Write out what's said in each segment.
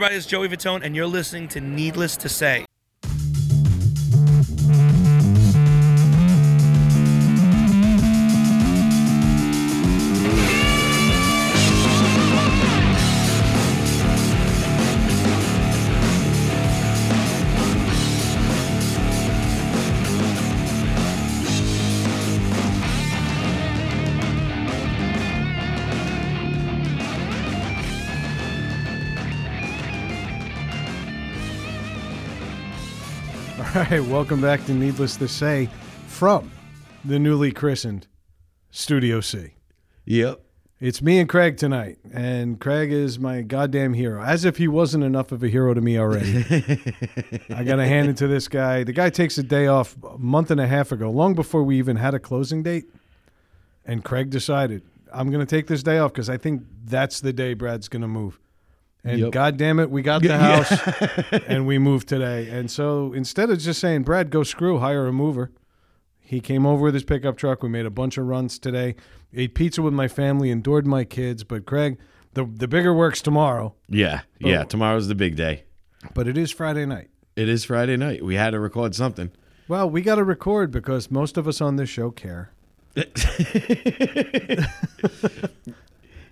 Everybody, it's Joey Vitone, and you're listening to Needless to Say. Right, welcome back to Needless to Say from the newly christened Studio C. Yep. It's me and Craig tonight, and Craig is my goddamn hero. As if he wasn't enough of a hero to me already. I got to hand it to this guy. The guy takes a day off a month and a half ago, long before we even had a closing date. And Craig decided, I'm going to take this day off because I think that's the day Brad's going to move. And Yep. God damn it, we got the Yeah. house and we moved today. And so instead of just saying, Brad, go screw, hire a mover, he came over with his pickup truck. We made a bunch of runs today, ate pizza with my family, endured my kids. But Craig, the, the bigger work's tomorrow, Yeah. Yeah. Oh. Tomorrow's the big day. but it is Friday night. It is Friday night. We had to record something. Well, we got to record because most of us on this show care.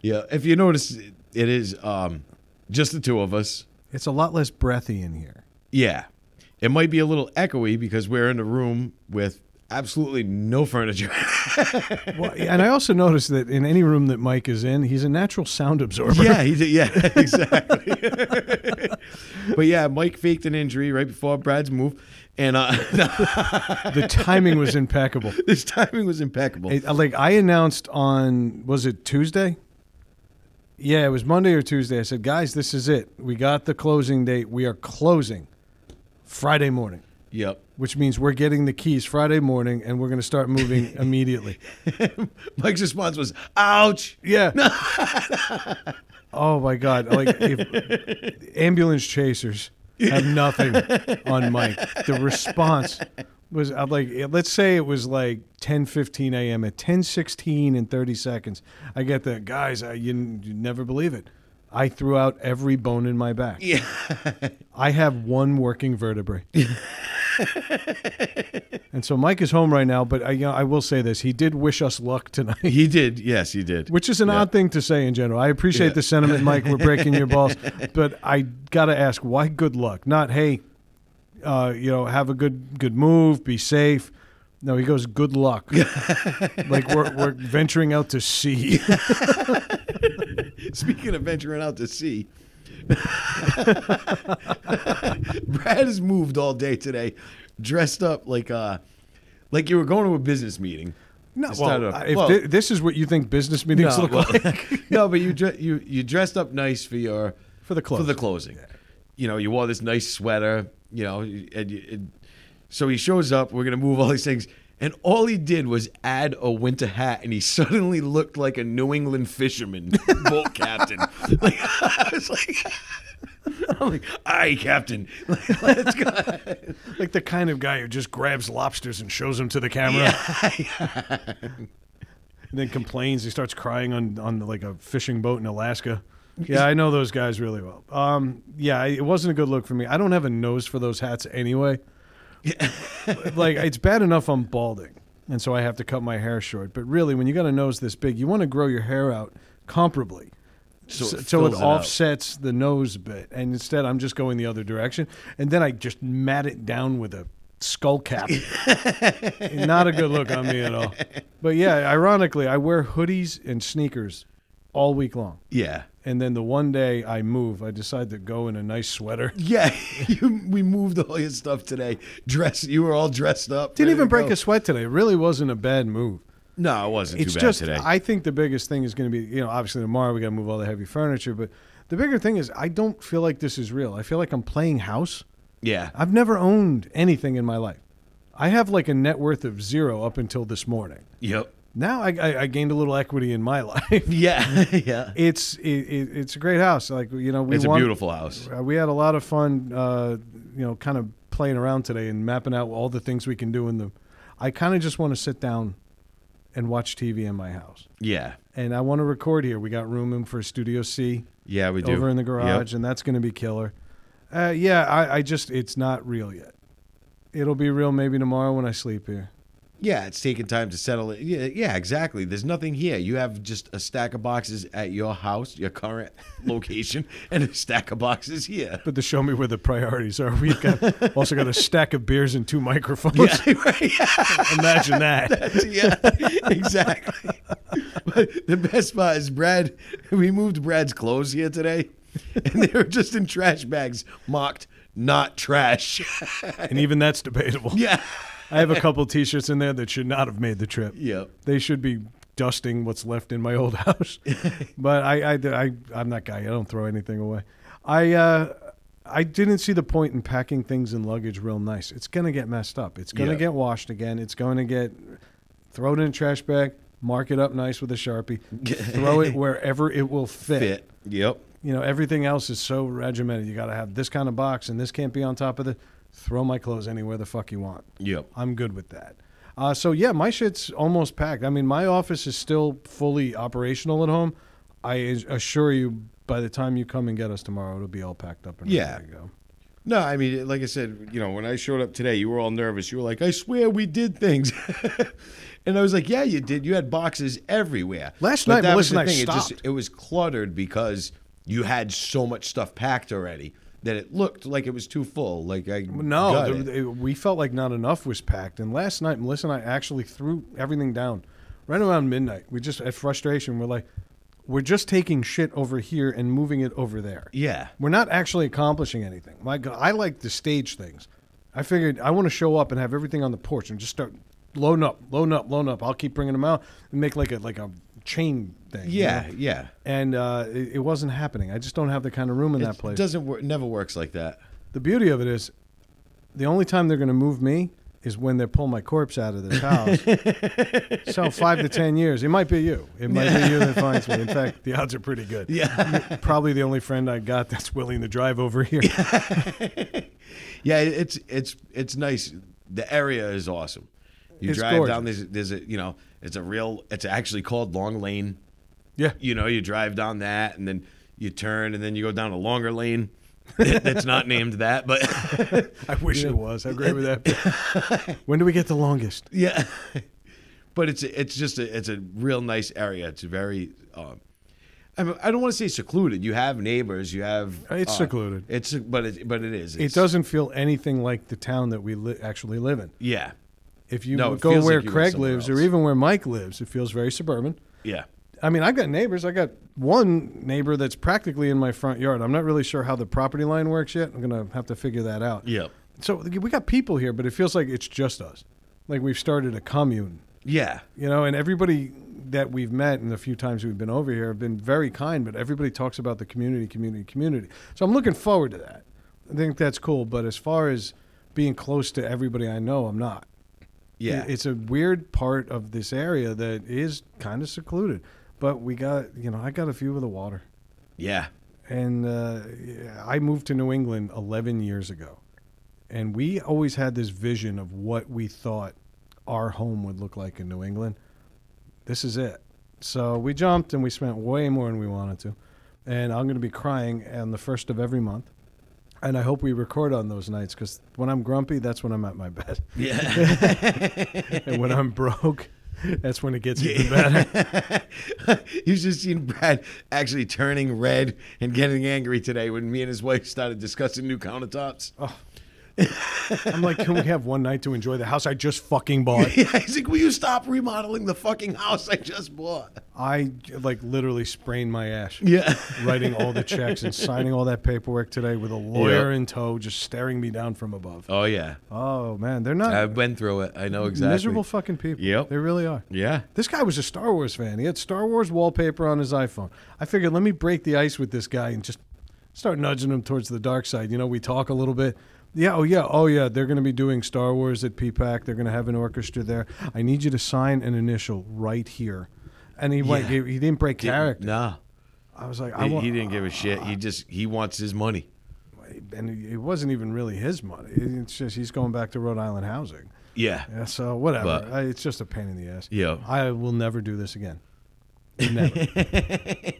Yeah. If you notice, it is um, just the two of us. It's a lot less breathy in here. Yeah. It might be a little echoey because we're in a room with absolutely no furniture. Well, and I also noticed that in any room that Mike is in, he's a natural sound absorber. yeah, he did. Yeah, exactly. but yeah, Mike faked an injury right before Brad's move, and uh, the timing was impeccable. this timing was impeccable. It- like I announced on was it Tuesday? Yeah, it was Monday or Tuesday. I said, guys, this is it. We got the closing date. We are closing Friday morning, yep. which means we're getting the keys Friday morning, and we're going to start moving immediately. Mike's response was, "Ouch." Yeah. oh my God! Like if ambulance chasers have nothing on Mike. The response was I'm like, let's say it was like 10:15 a.m. at 10:16 and 30 seconds. I get the guys. I, you, you never believe it. I threw out every bone in my back. Yeah. I have one working vertebrae. and so Mike is home right now, but I, you know, I will say this: he did wish us luck tonight. He did. Yes, he did. Which is an Yeah. odd thing to say in general. I appreciate Yeah. the sentiment, Mike. We're breaking your balls, but I gotta ask, why good luck? Not hey, uh, you know, have a good good move, be safe. No, he goes good luck. like we're we're venturing out to sea. Speaking of venturing out to sea, Brad has moved all day today, dressed up like uh, like you were going to a business meeting. No, well, of- if well- thi- this is what you think business meetings No, look well, like no, but you dre- you you dressed up nice for your for the for the closing. You know, you wore this nice sweater. You know, and, and so he shows up. We're gonna move all these things, and all he did was add a winter hat, and he suddenly looked like a New England fisherman boat captain. Like, I was like, I'm like, aye, captain, Like, let's go. like the kind of guy who just grabs lobsters and shows them to the camera, and then complains. He starts crying on on like a fishing boat in Alaska. Yeah, I know those guys really well. Um, yeah, it wasn't a good look for me. I don't have a nose for those hats anyway. like it's bad enough I'm balding, and so I have to cut my hair short. But really, when you got a nose this big, you want to grow your hair out comparably. So so, it so it offsets the nose a bit. And instead, I'm just going the other direction. And then I just mat it down with a skull cap. Not a good look on me at all. But yeah, ironically, I wear hoodies and sneakers all week long. Yeah. And then the one day I move, I decide to go in a nice sweater. Yeah, you, we moved all your stuff today. Dress, you were all dressed up. Didn't even break go. a sweat today. It really wasn't a bad move. No, it wasn't it's too bad just today. I think the biggest thing is going to be you know obviously tomorrow we got to move all the heavy furniture, but the bigger thing is I don't feel like this is real. I feel like I'm playing house. yeah, I've never owned anything in my life. I have like a net worth of zero up until this morning. yep, Now I, I, I gained a little equity in my life. yeah, yeah. It's it, it, it's a great house. Like you know, we It's a beautiful house. uh, we had a lot of fun, uh, you know, kind of playing around today and mapping out all the things we can do in the. I kind of just want to sit down and watch TV in my house, Yeah, and I want to record here. We got room in for Studio C. Yeah, we do. over in the Yep. garage, and that's going to be killer. Uh, yeah, I, I just it's not real yet. It'll be real maybe tomorrow when I sleep here. Yeah, it's taking time to settle it. Yeah, yeah, exactly. There's nothing here. You have just a stack of boxes at your house, your current location, and a stack of boxes here. But to show me where the priorities are, we've got also got a stack of beers and two microphones. Yeah, right. Imagine that. yeah, exactly. But the best part is Brad. We moved Brad's clothes here today, and they were just in trash bags marked "not trash." And even that's debatable. yeah. I have a couple T-shirts in there that should not have made the trip. Yep. They should be dusting what's left in my old house. but I, I, I, I'm that guy. I don't throw anything away. I, uh, I didn't see the point in packing things in luggage real nice. It's gonna get messed up. It's gonna Yeah. get washed again. It's going to get throw it in a trash bag, mark it up nice with a sharpie, throw it wherever it will fit. Fit. Yep. You know, everything else is so regimented. You got to have this kind of box, and this can't be on top of the. Throw my clothes anywhere the fuck you want. Yep. I'm good with that. Uh, so yeah, my shit's almost packed. I mean, my office is still fully operational at home. I assure you, by the time you come and get us tomorrow, it'll be all packed up and Yeah. ready to go. No, I mean, like I said, you know, when I showed up today, you were all nervous. You were like, "I swear we did things," and I was like, "Yeah, you did. You had boxes everywhere." Last But night, that was the thing. It just it was cluttered because you had so much stuff packed already that it looked like it was too full. Like I No, it. it- we felt like not enough was packed. And last night, Melissa and I actually threw everything down right around midnight. We just, at frustration, we're like, we're just taking shit over here and moving it over there. yeah, We're not actually accomplishing anything. My God, I like to stage things. I figured I want to show up and have everything on the porch and just start loading up, loading up, loading up. I'll keep bringing them out and make like a like a chain thing. you yeah, know? yeah. And uh, it, it wasn't happening. I just don't have the kind of room in that place. It doesn't work. Never works like that. The beauty of it is, the only time they're going to move me is when they pull my corpse out of this house. so five to ten years, it might be you. It might be you that finds me. In fact, the odds are pretty good. Yeah, Probably the only friend I got that's willing to drive over here. yeah. It's it's it's nice. The area is awesome. You It's drive down. gorgeous. There's there's a you know it's a real. It's actually called Long Lane. Yeah. you know, you drive down that and then you turn and then you go down a longer lane. That's not named that, but I wish it was. How great would that be? when do we get the longest? yeah. But it's it's just a it's a real nice area. It's very. Um, I, I don't want to say secluded. You have neighbors. You have. It's uh, secluded. It's but it but it is. It doesn't feel anything like the town that we li- actually live in. Yeah, If you No, go where like Craig lives, or even where Mike lives, it feels very suburban. yeah, I mean, I've got neighbors. I got one neighbor that's practically in my front yard. I'm not really sure how the property line works yet. I'm gonna have to figure that out. yeah, So we got people here, but it feels like it's just us. Like we've started a commune, yeah. you know. And everybody that we've met and the few times we've been over here have been very kind. But everybody talks about the community, community, community. So I'm looking forward to that. I think that's cool. But as far as being close to everybody I know, I'm not. Yeah, It's a weird part of this area that is kind of secluded. But we got, you know, I got a view of the water. yeah, And uh, I moved to New England 11 years ago. And we always had this vision of what we thought our home would look like in New England. This is it. So we jumped and we spent way more than we wanted to. And I'm going to be crying on the first of every month. And I hope we record on those nights because when I'm grumpy, that's when I'm at my best. yeah. And when I'm broke, that's when it gets even better. You've just seen Brad actually turning red and getting angry today when me and his wife started discussing new countertops. Oh, I'm like, can we have one night to enjoy the house I just fucking bought? Yeah, he's like, will you stop remodeling the fucking house I just bought? I like literally sprained my ass Yeah. writing all the checks and signing all that paperwork today with a lawyer in tow, just staring me down from above. Oh yeah, Oh man, they're not I've been through it. I know exactly. miserable fucking people. Yep. they really are. Yeah. This guy was a Star Wars fan. He had Star Wars wallpaper on his iPhone. I figured, let me break the ice with this guy and just start nudging him towards the dark side. You know, we talk a little bit. Yeah, oh yeah, oh yeah. They're going to be doing Star Wars at PPAC. They're going to have an orchestra there. I need you to sign an initial right here. And he went. He, Yeah. he didn't break character. Nah. I was like, I He, want. he didn't give a shit. He just he wants his money. and it wasn't even really his money. It's just he's going back to Rhode Island housing. Yeah. Yeah, so whatever. But- I, it's just a pain in the ass. Yeah. I will never do this again. Never.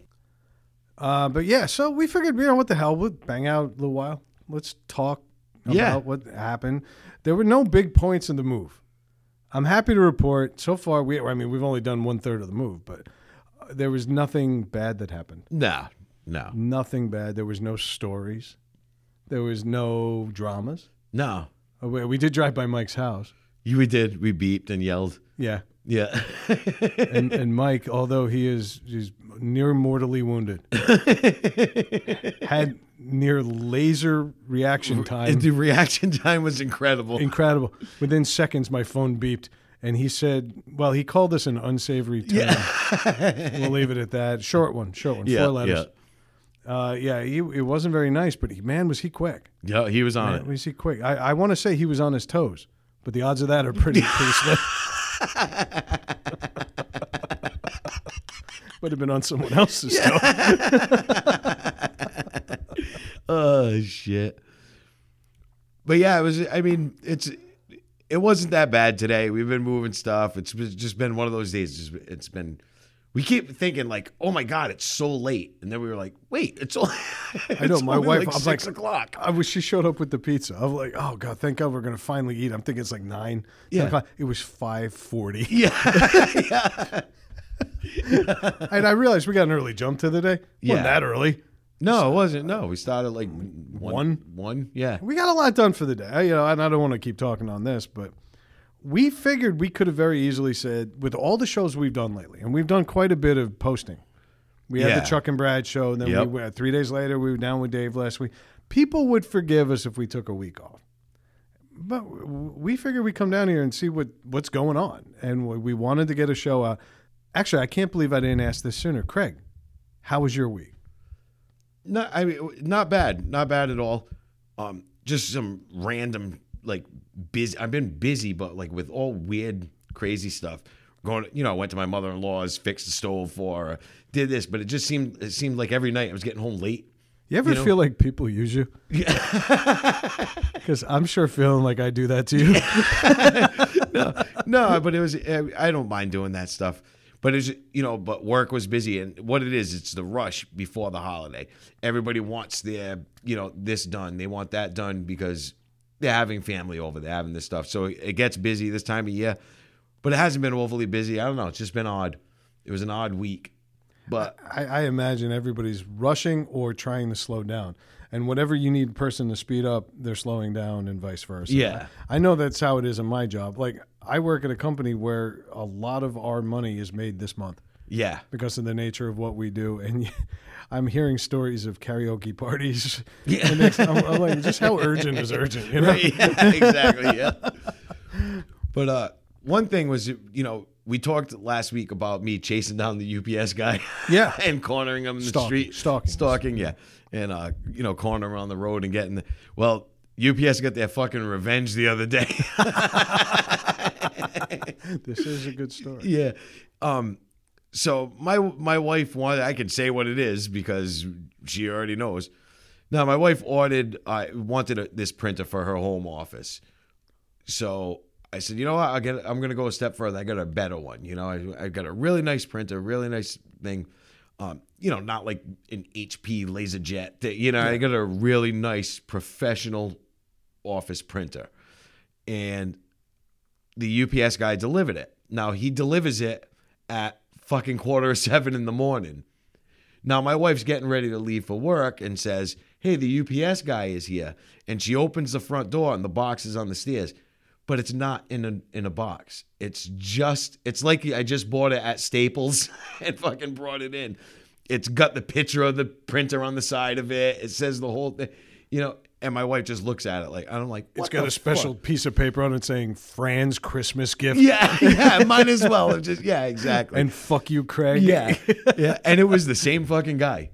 Uh, but yeah, so we figured, you know, what the hell, we'll bang out a little while. Let's talk about Yeah. what happened. There were no big points in the move. I'm happy to report so far. We, I mean, we've only done one third of the move, but uh, there was nothing bad that happened. No, no, Nothing bad. There was no stories. There was no dramas. no. Uh, We, we did drive by Mike's house. You we did. We beeped and yelled. Yeah. Yeah. And, and Mike, although he is he's near mortally wounded, had near laser reaction time. the reaction time was incredible. Incredible. Within seconds, my phone beeped, and he said, "Well, he called this an unsavory term. we'll leave it at that. Short one, short one, Yeah, four letters. Uh, yeah, he, it wasn't very nice, but he, man, was he quick? Yeah, he was on Man, it. was he quick? I, I want to say he was on his toes, but the odds of that are pretty pretty slim. Would have been on someone else's toe. Oh shit. But yeah, it was. I mean, it's. It wasn't that bad today. We've been moving stuff. It's just been one of those days. It's been. We keep thinking like, oh my god, it's so late, and then we were like, wait, it's only. I know it's my wife. Like I'm six like, o'clock. I wish she showed up with the pizza. I'm like, oh god, thank God we're gonna finally eat. I'm thinking it's like nine. Yeah. It was five forty, Yeah. Yeah. and I realized we got an early jump to the day. Yeah. Wasn't that early? No, it wasn't. No, we started like one. One? One. Yeah. We got a lot done for the day. You know, and I don't want to keep talking on this, but we figured we could have very easily said, with all the shows we've done lately, and we've done quite a bit of posting. We had the Chuck and Brad show, and then Yep. we three days later. We were down with Dave last week. People would forgive us if we took a week off, but we figured we'd come down here and see what what's going on, and we- we wanted to get a show out. Actually, I can't believe I didn't ask this sooner, Craig. How was your week? No, I mean, not bad, not bad at all. Um, just some random like busy. I've been busy, but like with all weird, crazy stuff. Going, you know, I went to my mother in law's, fixed the stove for her, did this, but it just seemed it seemed like every night I was getting home late. You ever You know? feel like people use you? Because I'm sure feeling like I do that to you. no, but it was. Eh, I don't mind doing that stuff. But it's you know, but work was busy, and what it is, it's the rush before the holiday. Everybody wants their you know this done. They want that done because they're having family over. They're having this stuff, so it gets busy this time of year. But it hasn't been overly busy. I don't know. It's just been odd. It was an odd week, but I, I imagine everybody's rushing or trying to slow down. And whatever you need a person to speed up, they're slowing down and vice versa. Yeah. I know that's how it is in my job. Like, I work at a company where a lot of our money is made this month yeah, because of the nature of what we do. And I'm hearing stories of karaoke parties. Yeah. The next- I'm, I'm like, just how urgent is urgent? You know? yeah, exactly. Yeah. But uh, one thing was, you know, we talked last week about me chasing down the UPS guy. Yeah. and cornering him in the Stalking, street. stalking. Stalking, yeah. And, uh, you know, cornering him on the road and getting the. Well, UPS got their fucking revenge the other day. This is a good story. yeah. Um, so my my wife wanted I can say what it is because she already knows. Now my wife ordered I wanted a, this printer for her home office. So I said, you know what? I get I'm gonna go a step further. I got a better one. You know, I, I got a really nice printer, really nice thing. Um, you know, not like an HP LaserJet. that- You know, I got a really nice professional office printer, and the UPS guy delivered it. Now he delivers it at fucking quarter of seven in the morning. Now my wife's getting ready to leave for work and says, "Hey, the UPS guy is here." And she opens the front door and the box is on the stairs, but it's not in a in a box. It's just it's like I just bought it at Staples and fucking brought it in. It's got the picture of the printer on the side of it. It says the whole thing, you know. And my wife just looks at it like I'm like, it's got a special fuck?" piece of paper on it saying Fran's Christmas gift. Yeah, yeah, might as well. Just yeah, exactly. And fuck you, Craig. yeah, yeah, and it was the same fucking guy.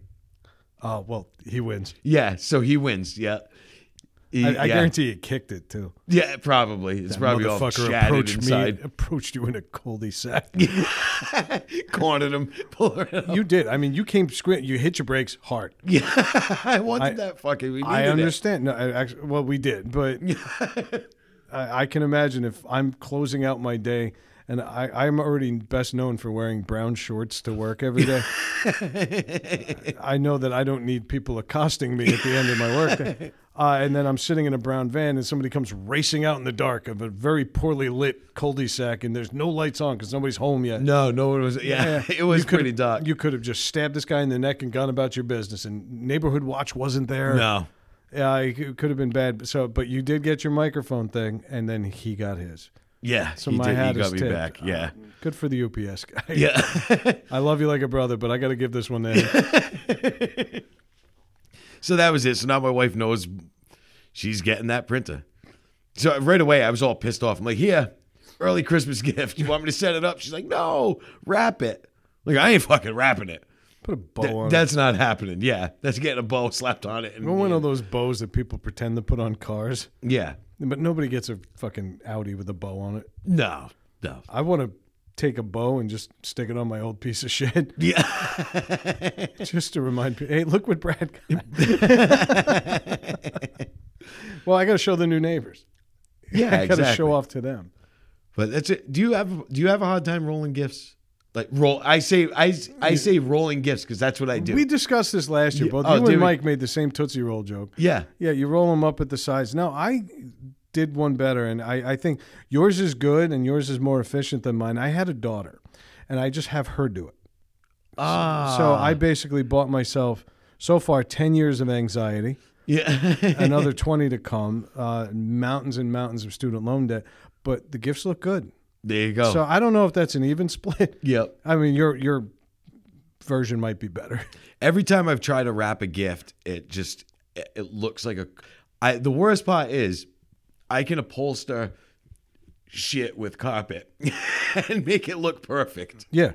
Oh, well, he wins. Yeah, so he wins. Yeah, He- I, I yeah. guarantee he kicked it too. Yeah, probably. It's probably all shattered approached inside. me, approached you in a cul-de-sac. Cornered him, you did. I mean, you came squint. You hit your brakes hard. Yeah, I wanted I- that fucking. We I needed it. understand. No, I, actually, well, we did, but I, I can imagine if I'm closing out my day and I, I'm already best known for wearing brown shorts to work every day. I know that I don't need people accosting me at the end of my work. Uh, and then I'm sitting in a brown van, and somebody comes racing out in the dark of a very poorly lit cul-de-sac, and there's no lights on because nobody's home yet. No, no one was. Yeah, it was pretty dark. You could have just stabbed this guy in the neck and gone about your business, and neighborhood watch wasn't there. no. Yeah, it could have been bad. So, but you did get your microphone thing, and then he got his. Yeah, So my did. hat he is got me tipped. back. Yeah, um, Good for the UPS guy. yeah. I love you like a brother, but I got to give this one to him. so that was it. So now my wife knows she's getting that printer. So right away, I was all pissed off. I'm like, "Here, early Christmas gift. You want me to set it up?" She's like, "No, wrap it." Like I ain't fucking wrapping it. Put a bow Th- on it. that's not happening. Yeah, that's getting a bow slapped on it. And, Remember one of those bows that people pretend to put on cars? yeah, But nobody gets a fucking Audi with a bow on it. no, no. I want to take a bow and just stick it on my old piece of shit Yeah, just to remind people, hey, look what Brad got. well, I got to show the new neighbors. yeah, I got to exactly. show off to them. But that's it. Do you have do you have a hard time rolling gifts? Like roll, I say I, I say rolling gifts because that's what I do. We discussed this last year. Yeah. Both Oh, you and we? Mike made the same Tootsie Roll joke. yeah, Yeah, you roll them up at the sides. No, I did one better, and I, I think yours is good and yours is more efficient than mine. I had a daughter, and I just have her do it. ah, So I basically bought myself so far ten years of anxiety, yeah, another twenty to come, uh, mountains and mountains of student loan debt. But the gifts look good. There you go. So I don't know if that's an even split. yep. I mean, your your version might be better. Every time I've tried to wrap a gift, it just it, looks like a. I the worst part is, I can upholster shit with carpet and make it look perfect. Yeah.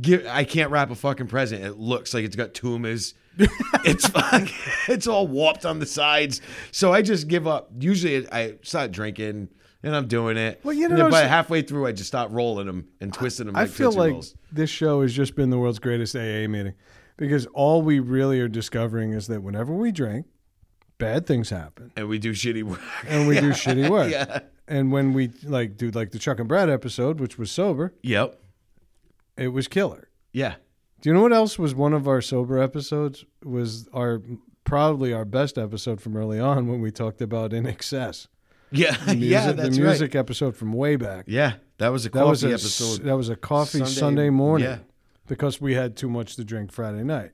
Give, I can't wrap a fucking present. It looks like it's got tumors. it's fuck, it's all warped on the sides. So I just give up. Usually I start drinking and I'm doing it. Well, you And know, by halfway through, I just start rolling them and twisting them. I like feel like Rolls. this show has just been the world's greatest AA meeting because all we really are discovering is that whenever we drink, bad things happen and we do shitty work. and we do shitty work. yeah. And when we like do like the Chuck and Brad episode, which was sober, Yep. it was killer. Yeah. Do you know what else was one of our sober episodes? Was our probably our best episode from early on when we talked about INXS. Yeah. The music, yeah. the music right. episode from way back. Yeah. That was a That coffee was a episode. that was a coffee Sunday, Sunday- morning yeah. because we had too much to drink Friday night.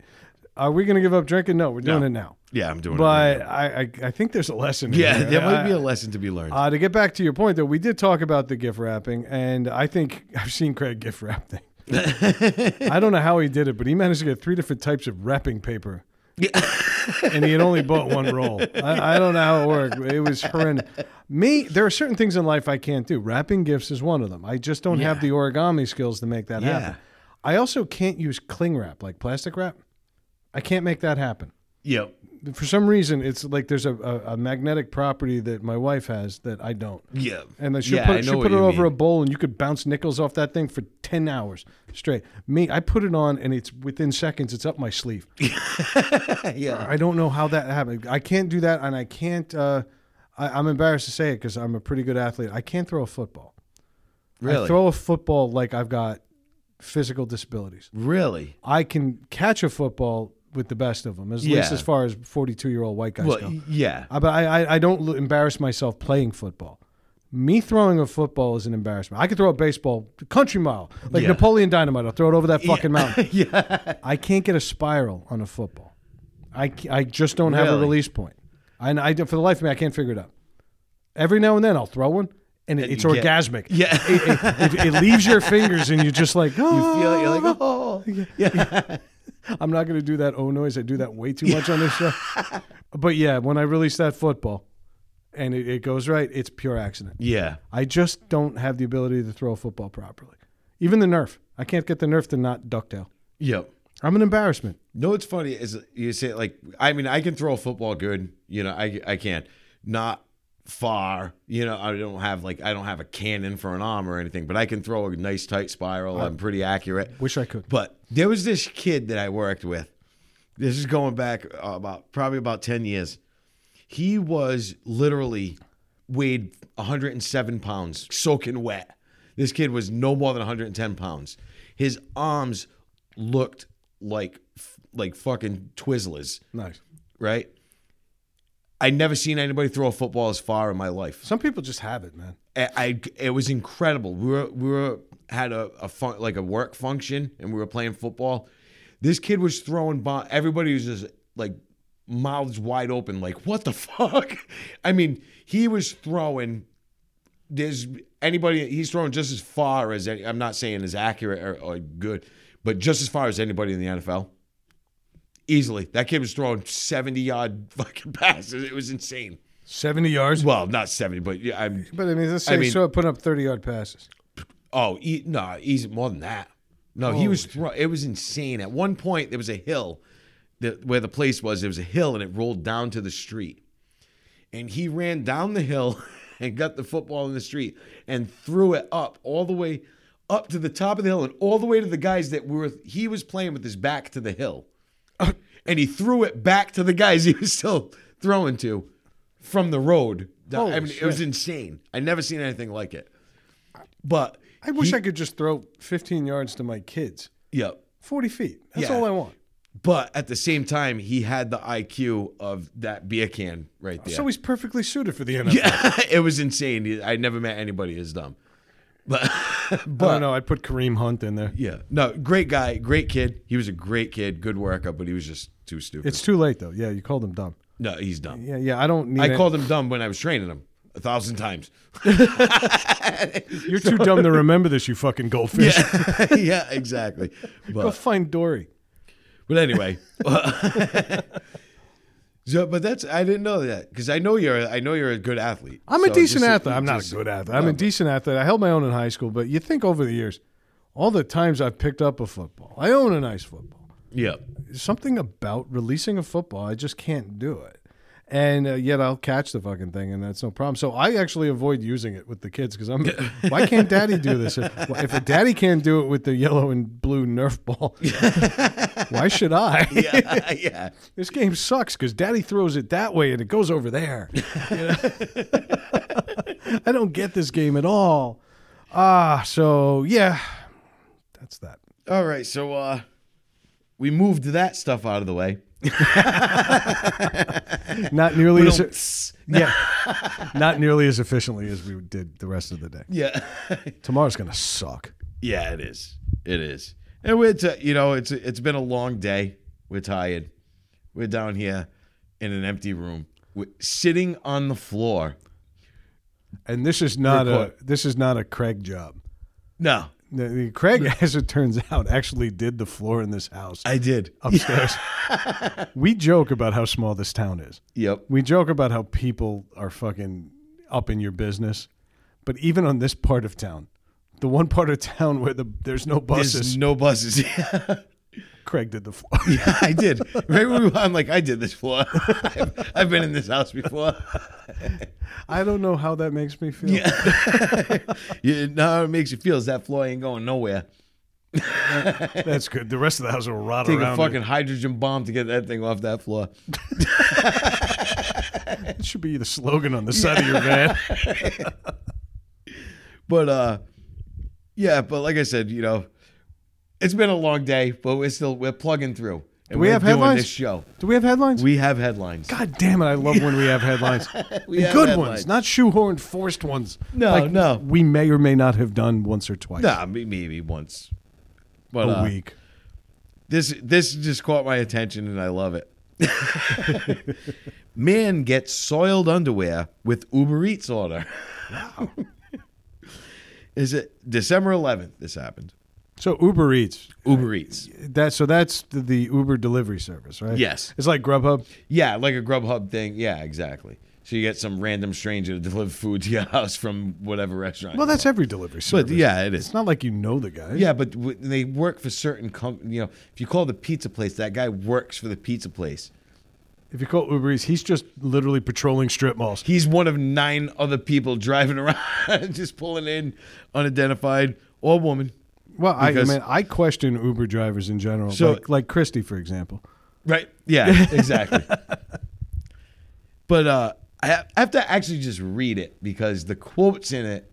Are we going to give up drinking? No, we're doing No. it now. yeah, I'm doing But it. right I, I I think there's a lesson. Yeah, here. there might be a lesson to be learned. Uh, to get back to your point, though, we did talk about the gift wrapping, and I think I've seen Craig gift wrap thing. I don't know how he did it, but he managed to get three different types of wrapping paper. And he had only bought one roll. I, I don't know how it worked. It was horrendous. Me, there are certain things in life I can't do. Wrapping gifts is one of them. I just don't have the origami skills to make that Yeah. happen. I also can't use cling wrap, like plastic wrap. I can't make that happen yep. For some reason it's like there's a, a, a magnetic property that my wife has that I don't. Yeah. And then she'll yeah, put, she'll put it over a bowl and you could bounce nickels off that thing for 10 hours straight. Me, I put it on and it's within seconds, it's up my sleeve. yeah. I don't know how that happened. I can't do that and I can't, uh, I, I'm embarrassed to say it because I'm a pretty good athlete. I can't throw a football. Really? I throw a football like I've got physical disabilities. really? I can catch a football with the best of them, at least as far as 42 year old white guys Well, go. yeah. I, but I, I, don't embarrass myself playing football. Me throwing a football is an embarrassment. I could throw a baseball country mile like Yeah. Napoleon Dynamite. I'll throw it over that fucking mountain. yeah. I can't get a spiral on a football. I, I just don't have a release point. And I for the life of me, I can't figure it out. Every now and then, I'll throw one, and it, And it's you get- orgasmic. Yeah. It, it, it leaves your fingers, and you're just like, You feel it. You're like, "Oh." oh. Yeah. I'm not going to do that oh noise. I do that way too much on this show. But yeah, when I release that football and it, it goes right, it's pure accident. Yeah. I just don't have the ability to throw a football properly. Even the Nerf. I can't get the Nerf to not ducktail. Yep. I'm an embarrassment. No, it's funny is you say like I mean I can throw a football good, you know I I can not far, you know I don't have like I don't have a cannon for an arm or anything, but I can throw a nice tight spiral. I'm pretty accurate. Wish I could. But there was this kid that I worked with. This is going back uh, about probably about 10 years. He was literally weighed 107 pounds, soaking wet. This kid was no more than 110 pounds. His arms looked like like fucking Twizzlers, Nice. right? I never seen anybody throw a football as far in my life. Some people just have it, man. I, I it was incredible. We were we were had a, a fun, like a work function and we were playing football. This kid was throwing bomb. Everybody was just like mouths wide open, like what the fuck? I mean, he was throwing. There's anybody he's throwing just as far as any, I'm not saying as accurate or, or good, but just as far as anybody in the NFL. Easily, that kid was throwing 70 yard fucking passes. It was insane. 70 yards. Well, not 70, but yeah, I'm But I mean, let's I say mean- so put up 30 yard passes. Oh, e- no, easy more than that. No, he was. Throw- it was insane. At one point, there was a hill that where the place was. There was a hill, and it rolled down to the street. And he ran down the hill and got the football in the street and threw it up all the way up to the top of the hill and all the way to the guys that were. He was playing with his back to the hill, and he threw it back to the guys he was still throwing to from the road. I Holy mean, it was insane. I never seen anything like it. But I wish he- I could just throw 15 yards to my kids. Yep. 40 feet. That's Yeah. all I want. But at the same time, he had the IQ of that beer can right there. So he's perfectly suited for the NFL. yeah, it was insane. I never met anybody as dumb. But, I but oh, don't know. I'd put Kareem Hunt in there. yeah, no, great guy, great kid. He was a great kid, good worker, but he was just too stupid. It's too late, though. Yeah, you called him dumb. no, he's dumb. Yeah, yeah. I don't need I it. called him dumb when I was training him a thousand times. You're too dumb to remember this, you fucking goldfish. yeah, exactly. Go find Dory. but anyway. So, but that's I didn't know that because I know you're I know you're a good athlete. I'm a decent athlete. I'm not a good athlete. I'm a decent athlete. I held my own in high school, but you think over the years, all the times I've picked up a football, I own a nice football. Yeah. Something about releasing a football, I just can't do it. And uh, yet I'll catch the fucking thing, and that's no problem. So I actually avoid using it with the kids because I'm. why can't Daddy do this? If, if a Daddy can't do it with the yellow and blue Nerf ball, why should I? Yeah, yeah. This game sucks because Daddy throws it that way and it goes over there. You know? I don't get this game at all. Ah, so yeah, that's that. All right, so uh we moved that stuff out of the way. Not nearly as yeah, not nearly as efficiently as we did the rest of the day. Yeah. Tomorrow's gonna suck. yeah, it is. It is. And we're t- you know, it's it's been a long day. We're tired. We're down here in an empty room, We're sitting on the floor. And this is not a this is not a Craig job. No, The- the- Craig, as it turns out, actually did the floor in this house I did. upstairs. we joke about how small this town is. Yep. We joke about how people are fucking up in your business, but even on this part of town, the one part of town where the there's no buses, There's no buses. Craig did the floor. yeah, I did. Right when we I'm like, I did this floor. I've, I've been in this house before. I don't know how that makes me feel. you know how it makes you feel is that floor ain't going nowhere. That's good. The rest of the house will rot Take around. Take a fucking hydrogen bomb to get that thing off that floor. It. it should be the slogan on the side of your van. But uh yeah, but like I said, you know, it's been a long day, but we're still we're plugging through. And we we're have doing headlines? this show. Do we have headlines? We have headlines. God damn it! I love when we have headlines. We And have good headlines. ones, not shoehorned, forced ones. No, no. We may or may not have done once or twice Nah, may- maybe once. But a uh, week. This this just caught my attention and I love it. Man gets soiled underwear with Uber Eats order. Wow. Is it December 11th? This happened. So Uber Eats. Uber Eats. That so that's the, the Uber delivery service, right? Yes. It's like Grubhub. Yeah, like a Grubhub thing. Yeah, exactly. So you get some random stranger to deliver food to your house from whatever restaurant. Well, you that's want. every delivery service. But yeah, it is. It's not like you know the guy. Yeah, but w- they work for certain companies. You know, if you call the pizza place, that guy works for the pizza place. If you call Uber Eats, he's just literally patrolling strip malls. He's one of nine other people driving around, just pulling in unidentified or woman. Well, I, I mean, I question Uber drivers in general, So- like like Christy, for example. Right. Yeah, exactly. but uh, I ha- I have to actually just read it because the quotes in it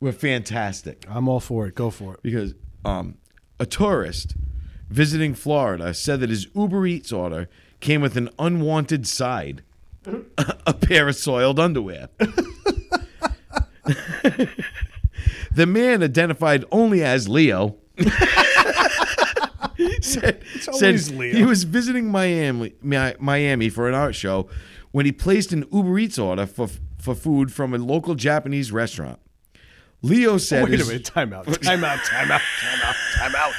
were fantastic I'm all for it. Go for it. because um, a tourist visiting Florida said that his Uber Eats order came with an unwanted side, a pair of soiled underwear. the man identified only as Leo. said, said Leo. he was visiting Miami, Miami for an art show when he placed an Uber Eats order for for food from a local Japanese restaurant. Leo said, Wait a minute. Time out. Time out. Time out. Time out. Time out.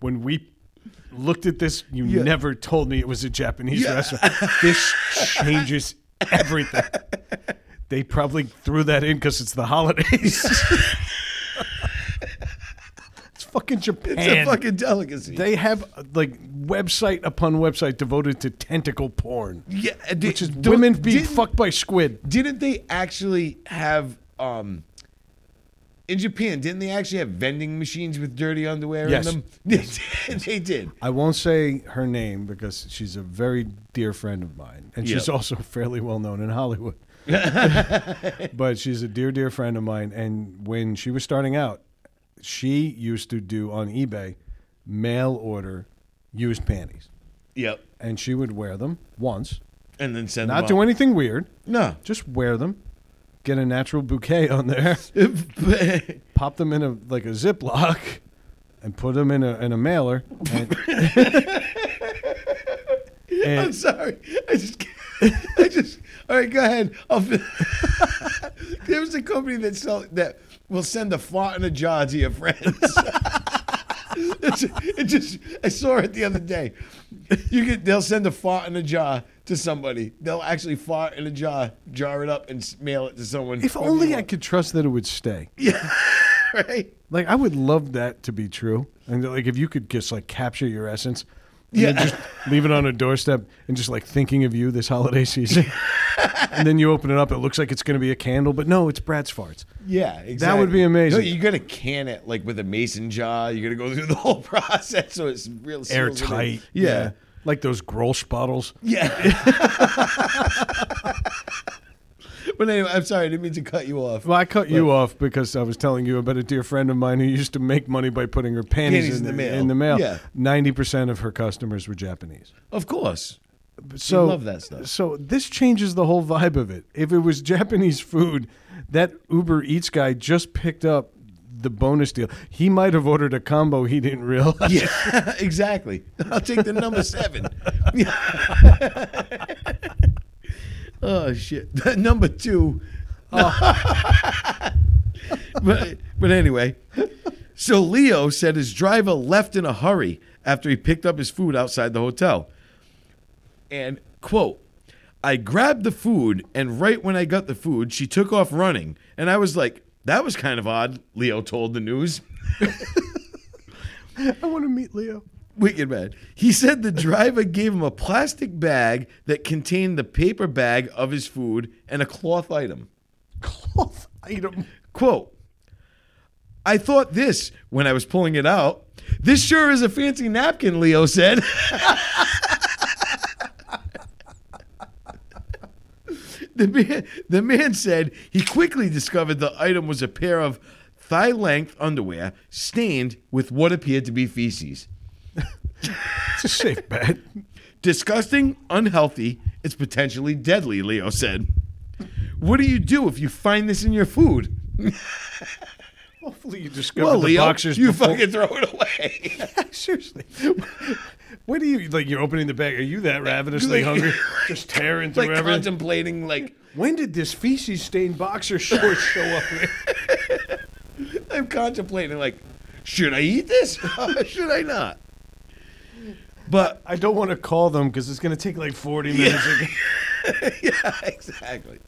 When we looked at this, you Yeah. never told me it was a Japanese Yeah. restaurant. This changes everything. They probably threw that in because it's the holidays. it's fucking Japan. It's a fucking delicacy. they have like website upon website devoted to tentacle porn, yeah, which is women being fucked by squid. Didn't they actually have um in Japan? Didn't they actually have vending machines with dirty underwear Yes. in them? Did. They did. I won't say her name because she's a very dear friend of mine, and she's also fairly well known in Hollywood. but she's a dear, dear friend of mine, and when she was starting out, she used to do on eBay mail order used panties, Yep. and she would wear them once, And then send them. not them do anything weird, No. just wear them, get a natural bouquet on there, pop them in a like a Ziploc, and put them in a in a mailer. And, I'm sorry. I just I just all right, go ahead. I'll, there was a company that sell that will send a fart in a jar to your friends. it just I saw it the other day. You get they'll send a fart in a jar to somebody. They'll actually fart in a jar, jar it up, and mail it to someone. if only I could trust that it would stay. Yeah, right. Like I would love that to be true, and like if you could just like capture your essence, Yeah. just leave it on a doorstep and just like thinking of you this holiday season, and then you open it up, it looks like it's going to be a candle, but no, it's Brad's farts. Yeah, exactly. That would be amazing. No, you're gonna can it like with a mason jar. You're gonna go through the whole process so it's real seals it in. Airtight, Yeah. like those Grolsch bottles. Yeah. but anyway, I'm sorry. I didn't mean to cut you off. Well, I cut you off because I was telling you about a dear friend of mine who used to make money by putting her panties, Panties in, the mail. in the mail. Yeah. Ninety percent of her customers were Japanese. Of course. So love that stuff. So this changes the whole vibe of it. If it was Japanese food, that Uber Eats guy just picked up the bonus deal. He might have ordered a combo he didn't realize. Yeah, exactly. I'll take the number seven. oh shit. number two. Oh. but but anyway, so Leo said his driver left in a hurry after he picked up his food outside the hotel. And quote, I grabbed the food, and right when I got the food, she took off running. And I was like, that was kind of odd, Leo told the news. I want to meet Leo. Wicked man. He said the driver gave him a plastic bag that contained the paper bag of his food and a cloth item. Cloth item. Quote, I thought this when I was pulling it out. This sure is a fancy napkin, Leo said. the, man, the man said he quickly discovered the item was a pair of thigh length underwear stained with what appeared to be feces. It's a safe bet. Disgusting, unhealthy, it's potentially deadly, Leo said. What do you do if you find this in your food? Hopefully you discovered Well, the Leo, boxers you before- fucking throw it away. Seriously. What do you like? You're opening the bag. Are you that ravenously hungry? Just tearing through like everything. contemplating, like when did this feces stained boxer shorts show up? I'm contemplating, like, should I eat this? should I not? But I don't want to call them because it's going to take like 40 minutes. yeah, exactly.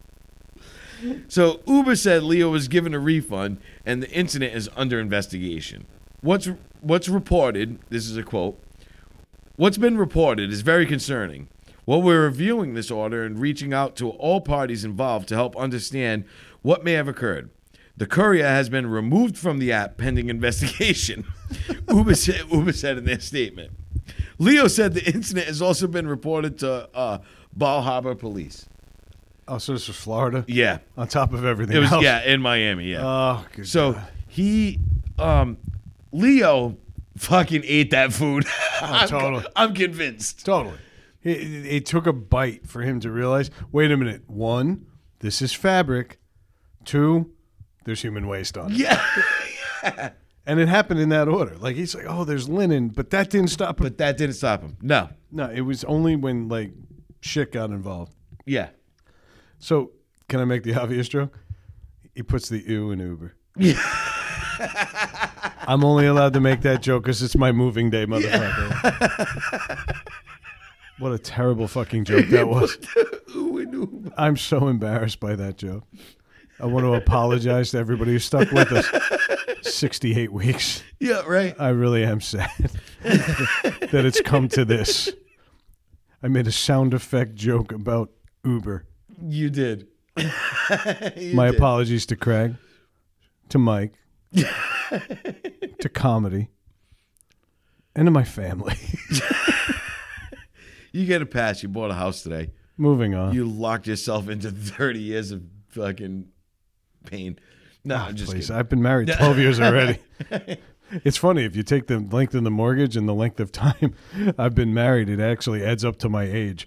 So Uber said Leo was given a refund, and the incident is under investigation. What's what's reported? This is a quote. What's been reported is very concerning. While we're reviewing this order and reaching out to all parties involved to help understand what may have occurred, the courier has been removed from the app pending investigation. Uber, said, Uber said in their statement. Leo said the incident has also been reported to uh, Bal Harbour Police. Oh, so this was Florida. Yeah, On top of everything it was else. yeah in Miami. Yeah. Oh, good so God. he, um, Leo, fucking ate that food. I'm, totally. I'm convinced. Totally. It, it, it took a bite for him to realize. Wait a minute. One, this is fabric. Two, there's human waste on it. Yeah, And it happened in that order. Like he's like, oh, there's linen, but that didn't stop him. but that didn't stop him. No. no, it was only when like shit got involved. Yeah. So can I make the obvious joke? He puts the ew in Uber. Yeah. I'm only allowed to make that joke because it's my moving day, motherfucker. what a terrible fucking joke that was. Ooh, and ooh. I'm so embarrassed by that joke. I want to apologize to everybody who stuck with us 68 weeks. Yeah, right. I really am sad that it's come to this. I made a sound effect joke about Uber. You did. You My did. apologies to Craig, to Mike, to comedy, and to my family. You get a pass. You bought a house today. Moving on. You locked yourself into 30 years of fucking pain. No, ah, I'm just Please, kidding. I've been married 12 years already. It's funny if you take the length of the mortgage and the length of time I've been married, it actually adds up to my age.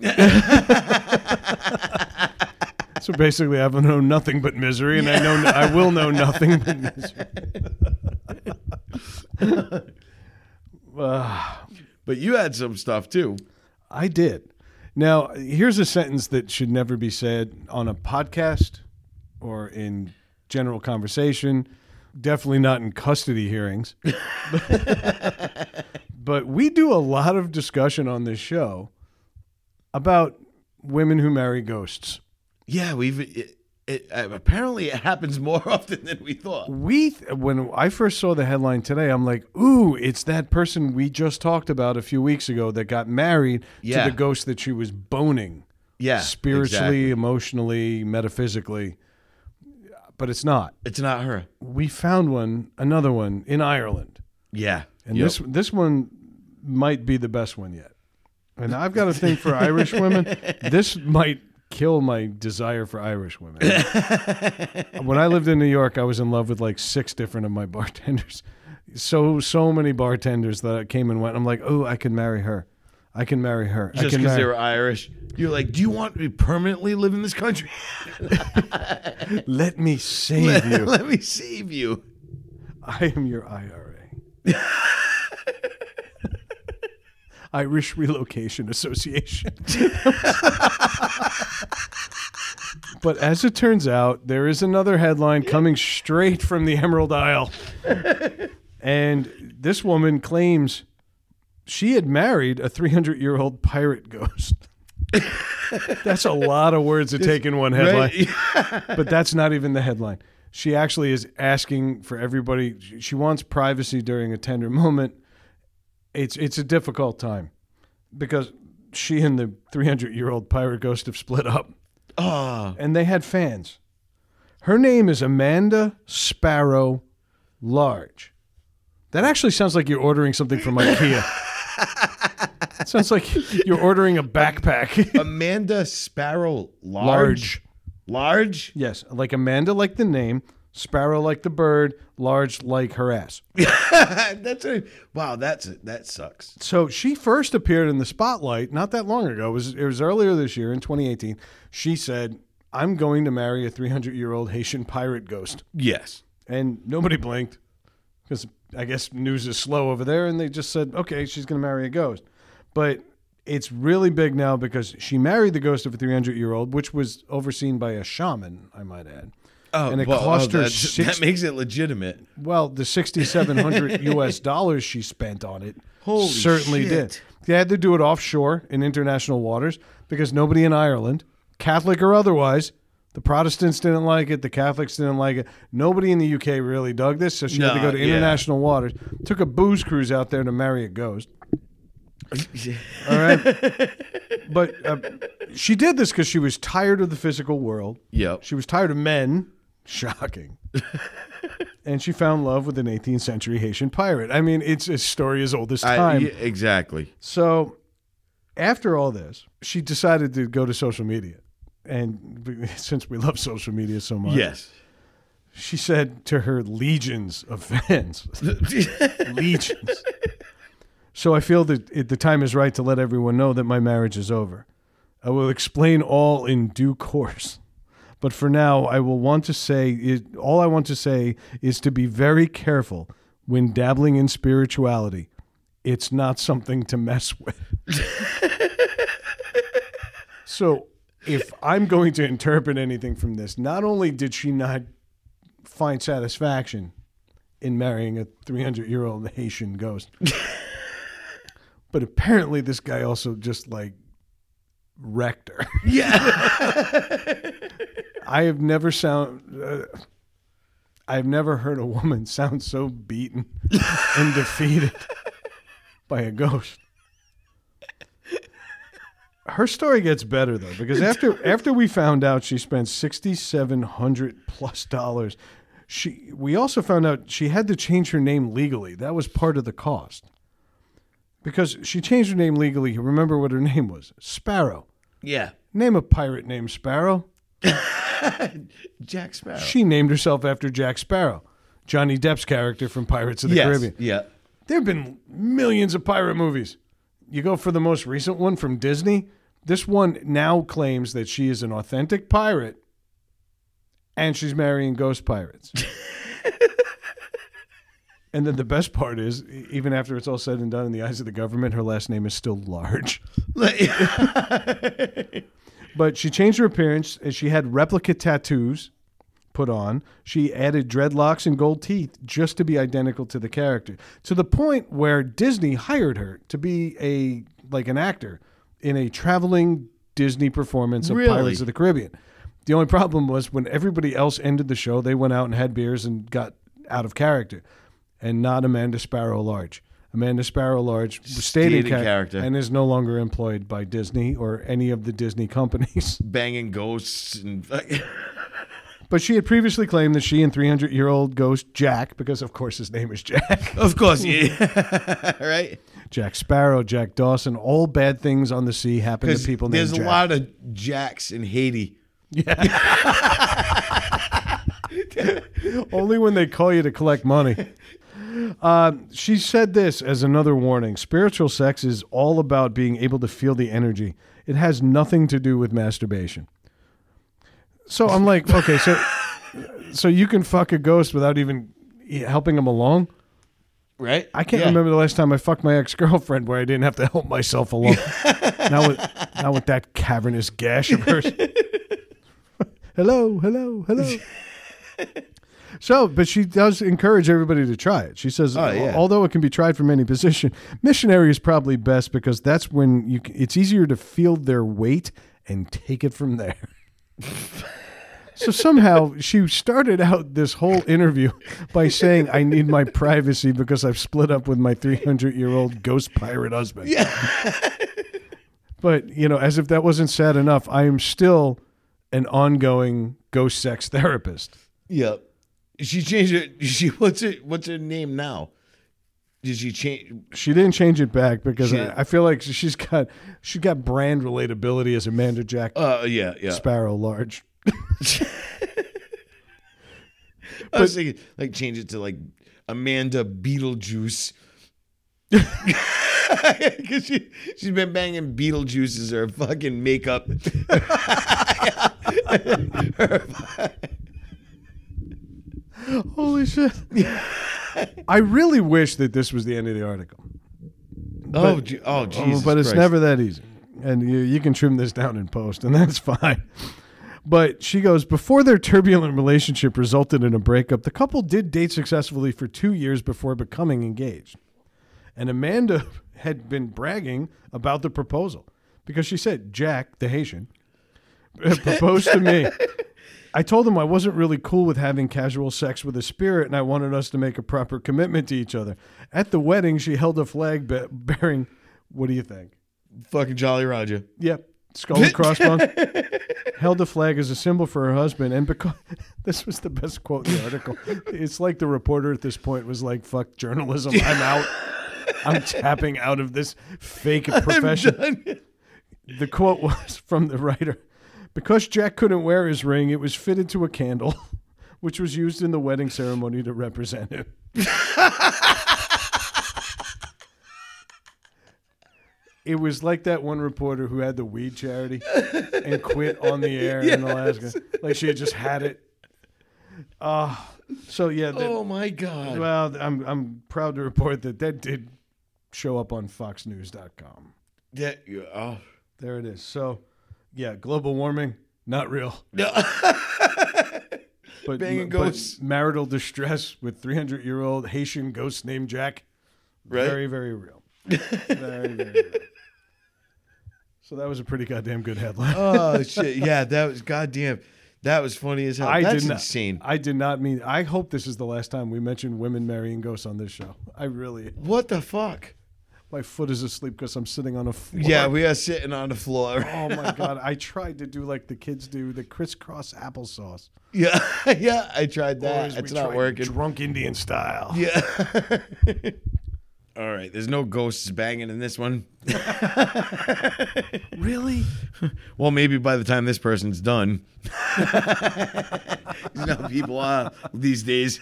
so basically, I've known nothing but misery, and I know I will know nothing but misery. But you had some stuff too. I did. Now, here's a sentence that should never be said on a podcast or in general conversation. Definitely not in custody hearings. but we do a lot of discussion on this show about women who marry ghosts. Yeah, we've. It, it, uh, apparently, it happens more often than we thought. We when I first saw the headline today, I'm like, "Ooh, it's that person we just talked about a few weeks ago that got married Yeah. to the ghost that she was boning." Yeah, spiritually, exactly. emotionally, metaphysically. But it's not. It's not her. We found one, another one in Ireland, Yeah, and Yep. this this one might be the best one yet. And I've got a thing for Irish women. This might kill my desire for Irish women. when I lived in New York, I was in love with like six different of my bartenders. So so many bartenders that came and went. I'm like, oh, I can marry her. I can marry her. I just can because they marry. were Irish. You're like, do you want to permanently live in this country? Let me save you. let me save you. I am your IRA. Irish Relocation Association. but as it turns out, there is another headline coming straight from the Emerald Isle. and this woman claims she had married a 300 year old pirate ghost. That's a lot of words to take in one headline Right? but that's not even the headline. She actually is asking for everybody. She wants privacy during a tender moment. It's it's a difficult time because she and the 300 year old pirate ghost have split up, oh, and they had fans. Her name is Amanda Sparrow Large. That actually sounds like you're ordering something from IKEA. sounds like you're ordering a backpack. Amanda Sparrow, large, Large. large. Yes, like Amanda, like the name, Sparrow, like the bird, large, like her ass. that's a wow. That's that sucks. So she first appeared in the spotlight not that long ago. It was it was earlier this year in 2018. She said, "I'm going to marry a 300 year old Haitian pirate ghost," Yes. and nobody blinked because I guess news is slow over there, and they just said, "Okay, she's going to marry a ghost." But it's really big now because she married the ghost of a 300 year old, which was overseen by a shaman, I might add. Oh, And it well, cost oh, her that, six- that makes it legitimate. Well, the 6700 US dollars she spent on it Holy certainly shit. did. They had to do it offshore in international waters because nobody in Ireland, Catholic or otherwise, the Protestants didn't like it, the Catholics didn't like it. Nobody in the UK really dug this, so she had to No, go to yeah. international waters. Took a booze cruise out there to marry a ghost. All right. but uh, she did this because she was tired of the physical world. Yep. She was tired of men. Shocking. and she found love with an 18th century Haitian pirate. I mean, it's a story as old as I, time. yeah, exactly. So after all this, she decided to go to social media and since we love social media so much, Yes. she said to her legions of fans, legions. So I feel that it, the time is right to let everyone know that my marriage is over. I will explain all in due course. But for now, I will want to say it, all I want to say is to be very careful when dabbling in spirituality. It's not something to mess with. so, if I'm going to interpret anything from this, not only did she not find satisfaction in marrying a 300 year old Haitian ghost, but apparently this guy also just like wrecked her. Yeah. I have never sound. Uh, I've never heard a woman sound so beaten and defeated by a ghost. Her story gets better though because after after we found out she spent sixty seven hundred plus dollars, she we also found out she had to change her name legally. That was part of the cost because she changed her name legally. Remember what her name was? Sparrow. yeah. Name a pirate named Sparrow. Jack Sparrow. She named herself after Jack Sparrow, Johnny Depp's character from Pirates of the yes. Caribbean. Yeah. There have been millions of pirate movies. You go for the most recent one from Disney. This one now claims that she is an authentic pirate and she's marrying ghost pirates. and then the best part is, even after it's all said and done in the eyes of the government, her last name is still large. But she changed her appearance and she had replica tattoos put on. She added dreadlocks and gold teeth just to be identical to the character. To the point where Disney hired her to be a like an actor in a traveling Disney performance of Really? Pirates of the Caribbean. The only problem was when everybody else ended the show, they went out and had beers and got out of character. And not Amanda Sparrow Large. Amanda Sparrow Large stayed, in in char- character. and is no longer employed by Disney or any of the Disney companies. Banging ghosts and But she had previously claimed that she and 300 year old ghost Jack, because of course his name is Jack, of course, yeah. right? Jack Sparrow, Jack Dawson, all bad things on the sea happen to people there's named a lot of Jacks in Haiti. Yeah. Only when they call you to collect money. Uh, she said this as another warning spiritual sex is all about being able to feel the energy, it has nothing to do with masturbation. So I'm like, okay, so so you can fuck a ghost without even helping him along? Right? I can't Yeah. remember the last time I fucked my ex girlfriend where I didn't have to help myself along. now with now with that cavernous gash of hers. hello, hello, hello. So, but she does encourage everybody to try it. She says, Oh, yeah. although it can be tried from any position, missionary is probably best because that's when you. It's easier to feel their weight and take it from there. So somehow she started out this whole interview by saying, "I need my privacy because I've split up with my 300 year old ghost pirate husband." Yeah. but you know, as if that wasn't sad enough, I am still an ongoing ghost sex therapist. Yep. She changed it. She what's it? What's her name now? Did she change? She didn't change it back because She- I, I feel like she's got she's got brand relatability as Amanda Jack Uh, yeah, yeah. Sparrow Large. I was thinking like change it to like Amanda Beetlejuice. Because she she's been banging Beetlejuice as her fucking makeup. Holy shit! I really wish that this was the end of the article. oh, Je- oh, Oh, Jesus! but it's Christ. never that easy. And you, you can trim this down in post, and that's fine. But she goes, before their turbulent relationship resulted in a breakup, the couple did date successfully for two years before becoming engaged. And Amanda had been bragging about the proposal because she said, Jack, the Haitian, proposed to me. I told him I wasn't really cool with having casual sex with a spirit and I wanted us to make a proper commitment to each other. At the wedding, she held a flag be- bearing, what do you think? fucking Jolly Roger. Yep. Skull and crossbones. Held a flag as a symbol for her husband. And because this was the best quote in the article, it's like the reporter at this point was like, fuck journalism. I'm out. I'm tapping out of this fake profession. The quote was from the writer Because Jack couldn't wear his ring, it was fitted to a candle, which was used in the wedding ceremony to represent him. it was like that one reporter who had the weed charity and quit on the air in Alaska. Like she had just had it. Uh, so yeah, Oh my god. well, I'm I'm proud to report that that did show up on FoxNews.com. That, oh. There it is. So, yeah, global warming not real, No. but, Banging but ghosts. marital distress with 300 year old Haitian ghost named Jack, Right? very very real, very very real. So that was a pretty goddamn good headline. oh shit. Yeah, that was goddamn. That was funny as hell. I That's did not, insane. I did not mean. I hope this is the last time we mention women marrying ghosts on this show. I really, What the fuck? My foot is asleep because I'm sitting on a floor. Yeah, we are sitting on the floor. Oh my god! I tried to do like the kids do, the crisscross applesauce. Yeah, yeah. I tried that. It's not working. Drunk Indian style. Yeah. All right. There's no ghosts banging in this one. Really? Well, maybe by the time this person's done. you know how people are these days.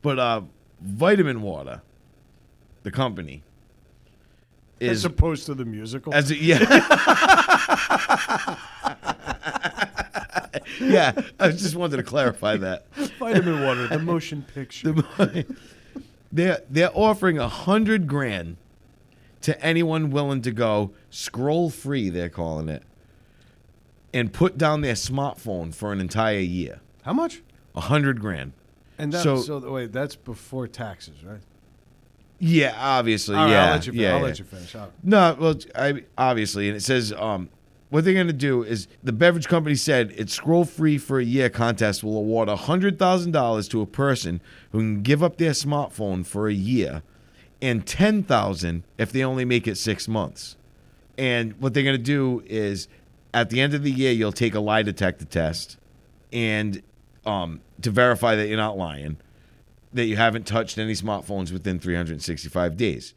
but uh, Vitamin Water, the company, As opposed to the musical. as a, yeah. yeah, I just wanted to clarify that. Vitamin water, the motion picture. they're they're offering a hundred grand to anyone willing to go scroll free. They're calling it, and put down their smartphone for an entire year. How much? A hundred grand. And that, So- so, wait, that's before taxes, right? Yeah, obviously. All right, yeah, I'll let you. yeah, I'll yeah. let you finish. Right. No, well, I obviously, and it says um, what they're going to do is the beverage company said its scroll free for a year contest will award hundred thousand dollars to a person who can give up their smartphone for a year, and ten thousand if they only make it six months. And what they're going to do is, at the end of the year, you'll take a lie detector test, and um, to verify that you're not lying, that you haven't touched any smartphones within 365 days.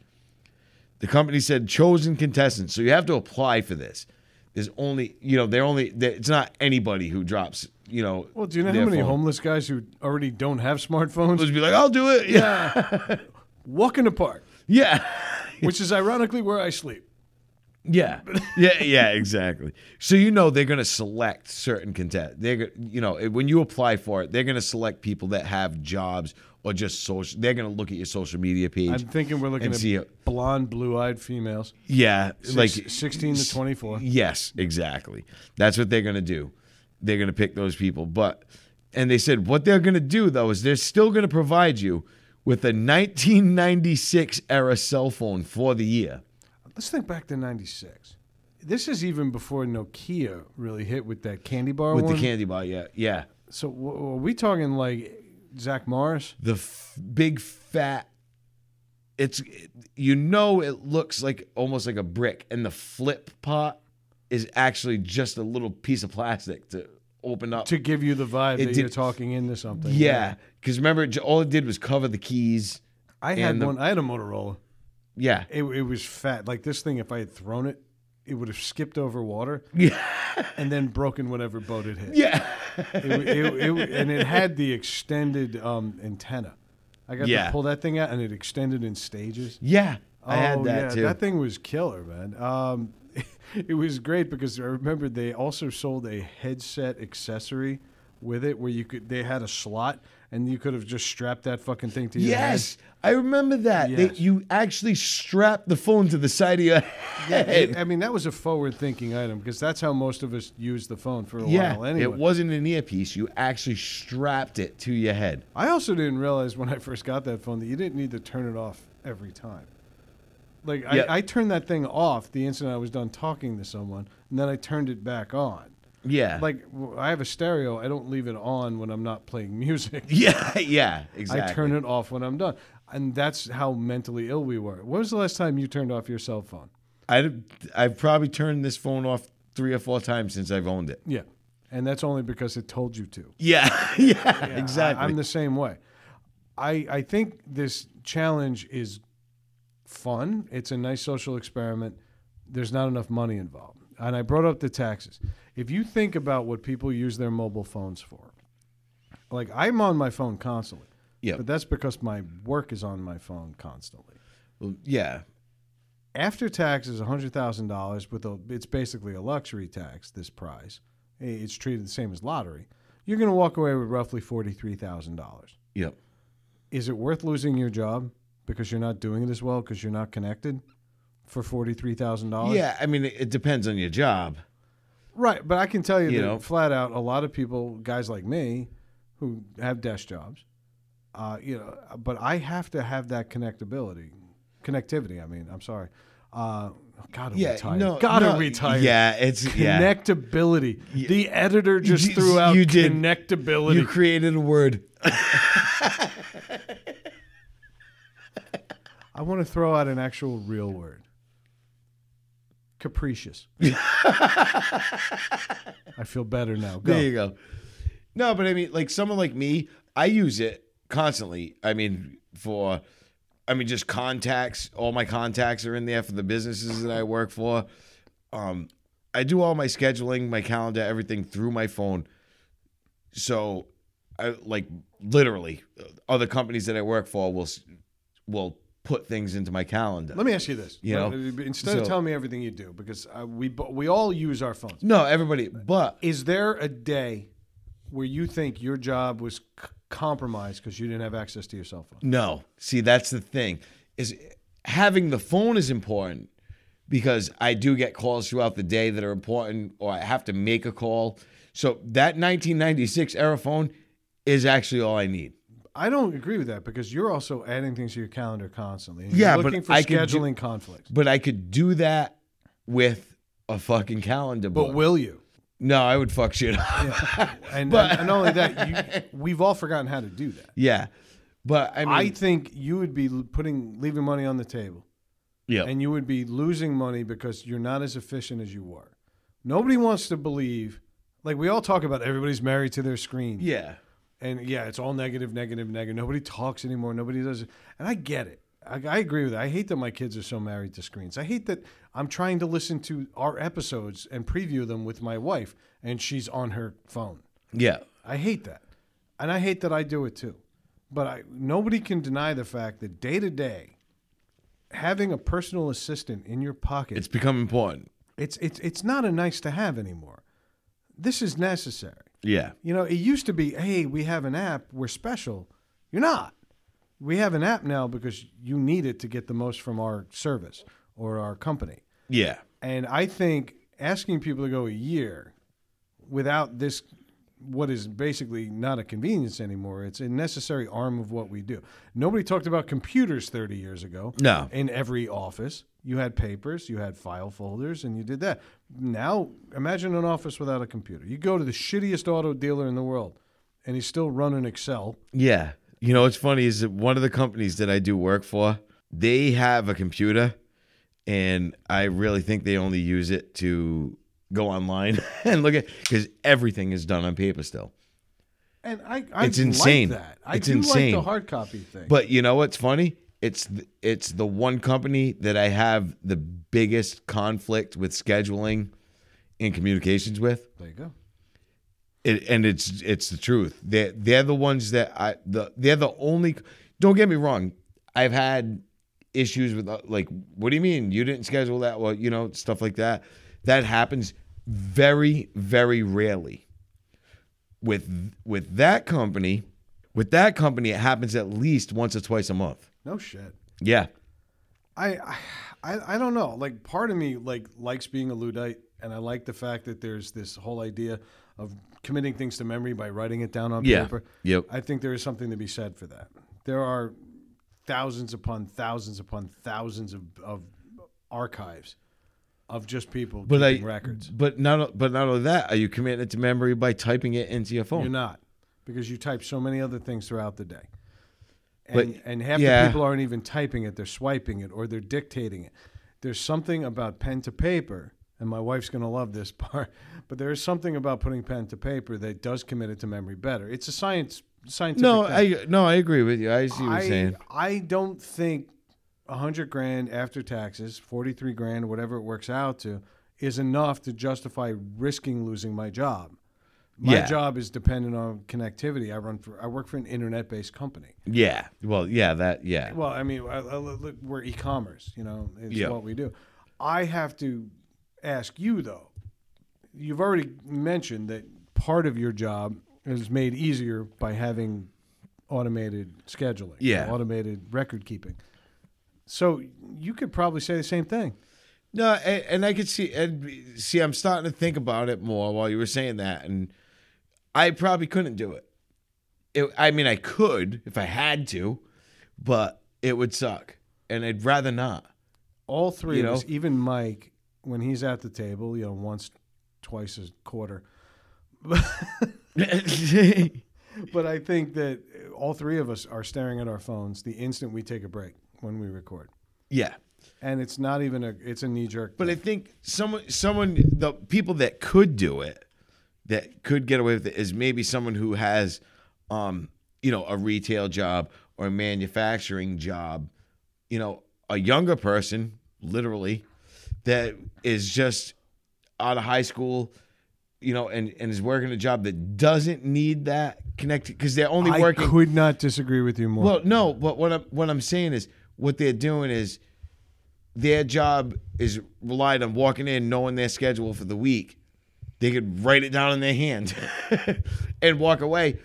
The company said chosen contestants, so you have to apply for this. There's only, you know, they're only. They're, it's not anybody who drops, you know. Well, do you know how many phone. homeless guys who already don't have smartphones? Just be like, I'll do it. Yeah, Walk in the park, yeah, which is ironically where I sleep. yeah, yeah, yeah. Exactly. So you know they're going to select certain content. They're, you know, when you apply for it, they're going to select people that have jobs or just social. They're going to look at your social media page. I'm thinking we're looking And at see blonde, blue-eyed females, yeah, like like 16 to 24. Yes, exactly. That's what they're going to do. They're going to pick those people. But, and they said what they're going to do, though, is they're still going to provide you with a 1996 era cell phone for the year. Let's think back to '96. This is even before Nokia really hit with that candy bar With one. the candy bar, yeah. Yeah. So w- are we talking like Zach Morris? The f- big fat, it's, you know, it looks like almost like a brick. And the flip pot is actually just a little piece of plastic to open up. To give you the vibe It that did- you're talking into something. yeah. Because remember, all it did was cover the keys. I had the- one. I had a Motorola. Yeah. It, it was fat. Like this thing, if I had thrown it, it would have skipped over water Yeah. and then broken whatever boat it hit. Yeah. It, it, it, and it had the extended um, antenna. I got Yeah. to pull that thing out, and it extended in stages. Yeah, I had Oh, that yeah, too. That thing was killer, man. Um, it was great because I remember they also sold a headset accessory with it where you could they had a slot and you could have just strapped that fucking thing to your head. yes, I remember that. They, Yes. you actually strapped the phone to the side of your head. head. It- I mean, that was a forward-thinking item because that's how most of us used the phone for a Yeah, while. Anyway, it wasn't an earpiece. You actually strapped it to your head. I also didn't realize when I first got that phone that you didn't need to turn it off every time. Like Yeah. I, I turned that thing off the instant I was done talking to someone, and then I turned it back on. Yeah, Like I have a stereo, I don't leave it on when I'm not playing music. yeah, yeah, exactly. I turn it off when I'm done, and that's how mentally ill we were. When was the last time you turned off your cell phone? I, I've probably turned this phone off three or four times since I've owned it. Yeah, and that's only because it told you to. Yeah, yeah, Yeah, exactly. I, am the same way. I I think this challenge is fun. It's a nice social experiment. There's not enough money involved. And I brought up the taxes. If you think about what people use their mobile phones for, like I'm on my phone constantly. Yeah. But that's because my work is on my phone constantly. Well, yeah. After tax is hundred thousand dollars with a it's basically a luxury tax, this prize. It's treated the same as lottery. You're gonna walk away with roughly forty three thousand dollars. Yep. Is it worth losing your job because you're not doing it as well because you're not connected for forty three thousand dollars? Yeah. I mean, it depends on your job. Right, but I can tell you, You that know? flat out, a lot of people, guys like me, who have desk jobs, uh, you know, but I have to have that connectability, connectivity. I mean, I'm sorry, uh, gotta Yeah. retire, No. gotta no, retire. Yeah. It's yeah. connectability. The editor just You- threw out you did. connectability. You created a word. I want to throw out an actual real word. Capricious. I feel better now. Go. There you go. No, but I mean, like someone like me, I use it constantly. I mean, for, I mean, just contacts. All my contacts are in there for the businesses that I work for. Um, I do all my scheduling, my calendar, everything through my phone. So, I like literally, other companies that I work for will will put things into my calendar. Let me ask you this. You know, instead of telling me everything you do, because uh, we we all use our phones. no, everybody, but Is there a day where you think your job was c- compromised because you didn't have access to your cell phone? No. See, that's the thing. Is having the phone is important because I do get calls throughout the day that are important or I have to make a call. So that 1996 era phone is actually all I need. I don't agree with that because you're also adding things to your calendar constantly. Yeah, you're but looking for I could do- scheduling conflicts. But I could do that with a fucking calendar book. But will you? no, I would fuck shit up. Yeah. And, and, and not only that, you, we've all forgotten how to do that. Yeah, but I mean, I think you would be putting leaving money on the table, yeah. and you would be losing money because you're not as efficient as you were. Nobody wants to believe. Like we all talk about, everybody's married to their screen. yeah. And yeah, it's all negative, negative, negative. Nobody talks anymore. Nobody does it. And I get it. I, I agree with it. I hate that my kids are so married to screens. I hate that I'm trying to listen to our episodes and preview them with my wife, and she's on her phone. Yeah. I hate that. And I hate that I do it too. But I, nobody can deny the fact that day to day, having a personal assistant in your pocket, It's become important. it's, it's, it's not a nice to have anymore. This is necessary. Yeah. You know, it used to be, hey, we have an app, we're special. You're not. We have an app now because you need it to get the most from our service or our company. Yeah. And I think asking people to go a year without this, what is basically not a convenience anymore, it's a necessary arm of what we do. Nobody talked about computers 30 years ago. No. In every office, you had papers, you had file folders, and you did that. Now, imagine an office without a computer. You go to the shittiest auto dealer in the world, and he's still running Excel. Yeah. You know what's funny is that one of the companies that I do work for, they have a computer and I really think they only use it to go online and look at because everything is done on paper still. And I, I It's insane. like that. I It's do insane. like the hard copy thing. But you know what's funny? It's it's the one company that I have the biggest conflict with scheduling and communications with. there you go. it, and it's it's the truth. They they're the ones that I the they're the only. Don't get me wrong. I've had issues with uh, like, what do you mean you didn't schedule that? Well, you know, stuff like that. That happens very very rarely. With with that company, with that company, it happens at least once or twice a month. No shit. Yeah, I, I I don't know. Like part of me like likes being a Luddite, and I like the fact that there's this whole idea of committing things to memory by writing it down on Yeah. paper. Yep. I think there is something to be said for that. There are thousands upon thousands upon thousands of, of archives of just people but I records. But not but not only that, are you committing it to memory by typing it into your phone? You're not because you type so many other things throughout the day. And, But, and half yeah. the people aren't even typing it; they're swiping it or they're dictating it. There's something about pen to paper, and my wife's going to love this part. But there is something about putting pen to paper that does commit it to memory better. It's a science scientific. No, thing. I no, I agree with you. I see what you're saying. I don't think a hundred grand after taxes, forty three grand, whatever it works out to, is enough to justify risking losing my job. My Yeah. job is dependent on connectivity. I run for I work for an internet-based company. Yeah. Well, yeah, that yeah. Well, I mean, I, I, look, we're e-commerce. You know, it's Yeah. what we do. I have to ask you though. You've already mentioned that part of your job is made easier by having automated scheduling, Yeah. automated record keeping. So you could probably say the same thing. No, and, and I could see and see. I'm starting to think about it more while you were saying that, and I probably couldn't do it. it I mean, I could if I had to, but it would suck, and I'd rather not. All three You of us, even Mike, when he's at the table, you know, once, twice a quarter. But I think that all three of us are staring at our phones the instant we take a break when we record. yeah, And it's not even a it's a knee jerk. but I think someone, someone, the people that could do it, that could get away with it, is maybe someone who has, um, you know, a retail job or a manufacturing job, you know, a younger person, literally, that is just out of high school, you know, and, and is working a job that doesn't need that connected because they're only I working. I could not disagree with you more. Well, no, but what I'm what I'm saying is what they're doing is their job is relied on walking in, knowing their schedule for the week. They could write it down in their hand and walk away.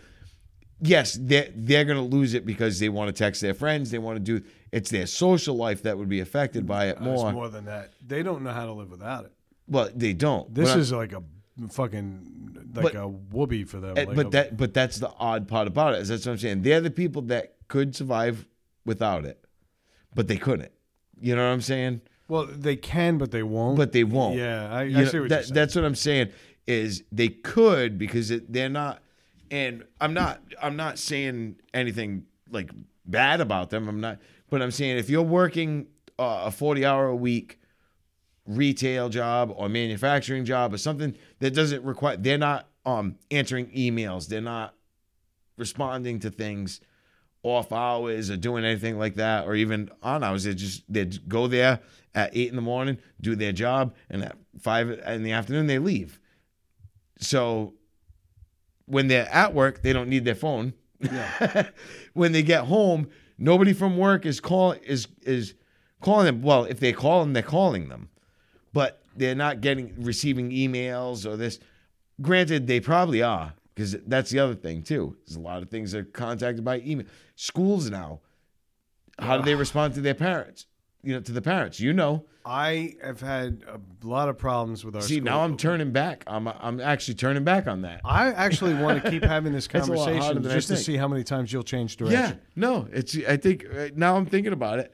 Yes, they're they're gonna lose it because they want to text their friends. They want to do it's their social life that would be affected by it uh, it's more. more than that. They don't know how to live without it. Well, they don't. This But I- is like a fucking like But- a whoopee for them. Eh, like but a- that but that's the odd part about it. Is that's what I'm saying. They're the people that could survive without it, but they couldn't. You know what I'm saying? Well, they can, but they won't. But they won't. Yeah, I, I see know, what you're that, saying. that's what I'm saying. Is they could because it, they're not, and I'm not. I'm not saying anything like bad about them. I'm not. But I'm saying if you're working uh, a 40 hour a week retail job or manufacturing job or something that doesn't require, they're not um answering emails. They're not responding to things off hours or doing anything like that or even on hours. They just they go there at eight in the morning, do their job, and at five in the afternoon they leave. So when they're at work, they don't need their phone. when they get home, nobody from work is call is is calling them. Well, if they call them, they're calling them, but they're not getting receiving emails or this. Granted, they probably are because that's the other thing too. There's a lot of things that are contacted by email. Schools now, how do they respond to their parents? You know, to the parents. You know. I have had a lot of problems with our. See, school. now I'm turning back. I'm I'm actually turning back on that. I actually want to keep having this It's a lot harder conversation than I just to think. see how many times you'll change direction. Yeah, no, it's. I think uh, now I'm thinking about it.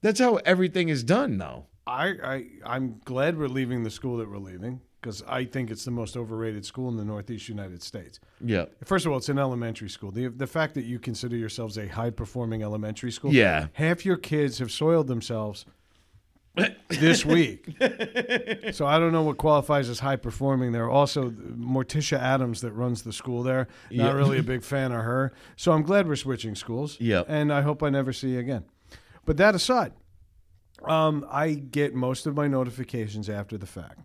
That's how everything is done now. I, I I'm glad we're leaving the school that we're leaving because I think it's the most overrated school in the Northeast United States. Yeah. First of all, it's an elementary school. The the fact that you consider yourselves a high performing elementary school, Yeah. half your kids have soiled themselves this week. so I don't know what qualifies as high performing. There also Morticia Addams that runs the school there. Not Yeah. really a big fan of her. So I'm glad we're switching schools. Yep. And I hope I never see you again. But that aside, um, I get most of my notifications after the fact.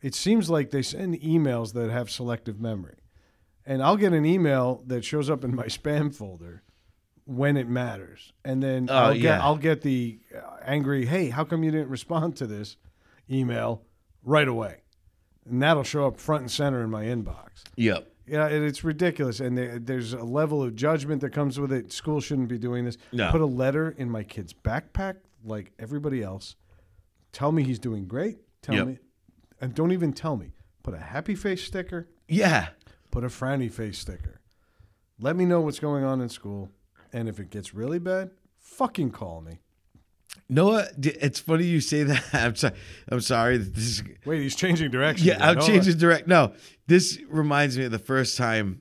It seems like they send emails that have selective memory. And I'll get an email that shows up in my spam folder when it matters. And then Oh, I'll get yeah. I'll get the uh, angry, "Hey, how come you didn't respond to this email right away?" And that'll show up front and center in my inbox. Yep. Yeah, and it's ridiculous, and there, there's a level of judgment that comes with it. School shouldn't be doing this. No. Put a letter in my kid's backpack like everybody else. Tell me he's doing great. Tell Yep. me, and don't even tell me. Put a happy face sticker. Yeah. Put a frowny face sticker. Let me know what's going on in school, and if it gets really bad, fucking call me. No, what? D- it's funny you say that. I'm sorry. I'm sorry. This is Wait, he's changing direction. yeah. I'm changing on. direct. No, this reminds me of the first time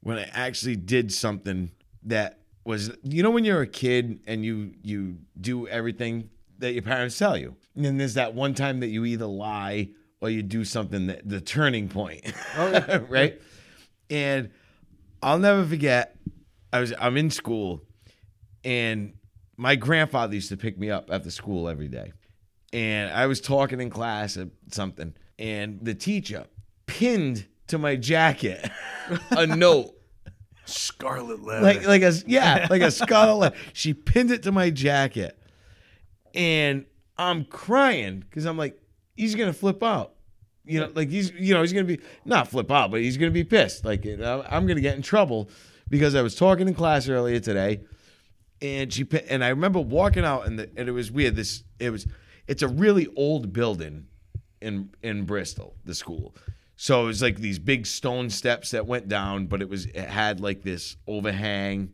when I actually did something that was. You know, when you're a kid and you you do everything that your parents tell you, and then there's that one time that you either lie or you do something that the turning point, oh, right? And I'll never forget. I was I'm in school, and my grandfather used to pick me up after school every day, and I was talking in class or something, and the teacher pinned to my jacket a note. Scarlet letter. Like like a yeah, like a scarlet letter. She pinned it to my jacket. And I'm crying because I'm like, he's gonna flip out. You know, like he's you know, he's gonna be not flip out, but he's gonna be pissed. Like I'm gonna get in trouble because I was talking in class earlier today and she and I remember walking out and the, and it was weird. This it was it's a really old building in in Bristol, the school. So it was like these big stone steps that went down, but it was it had like this overhang.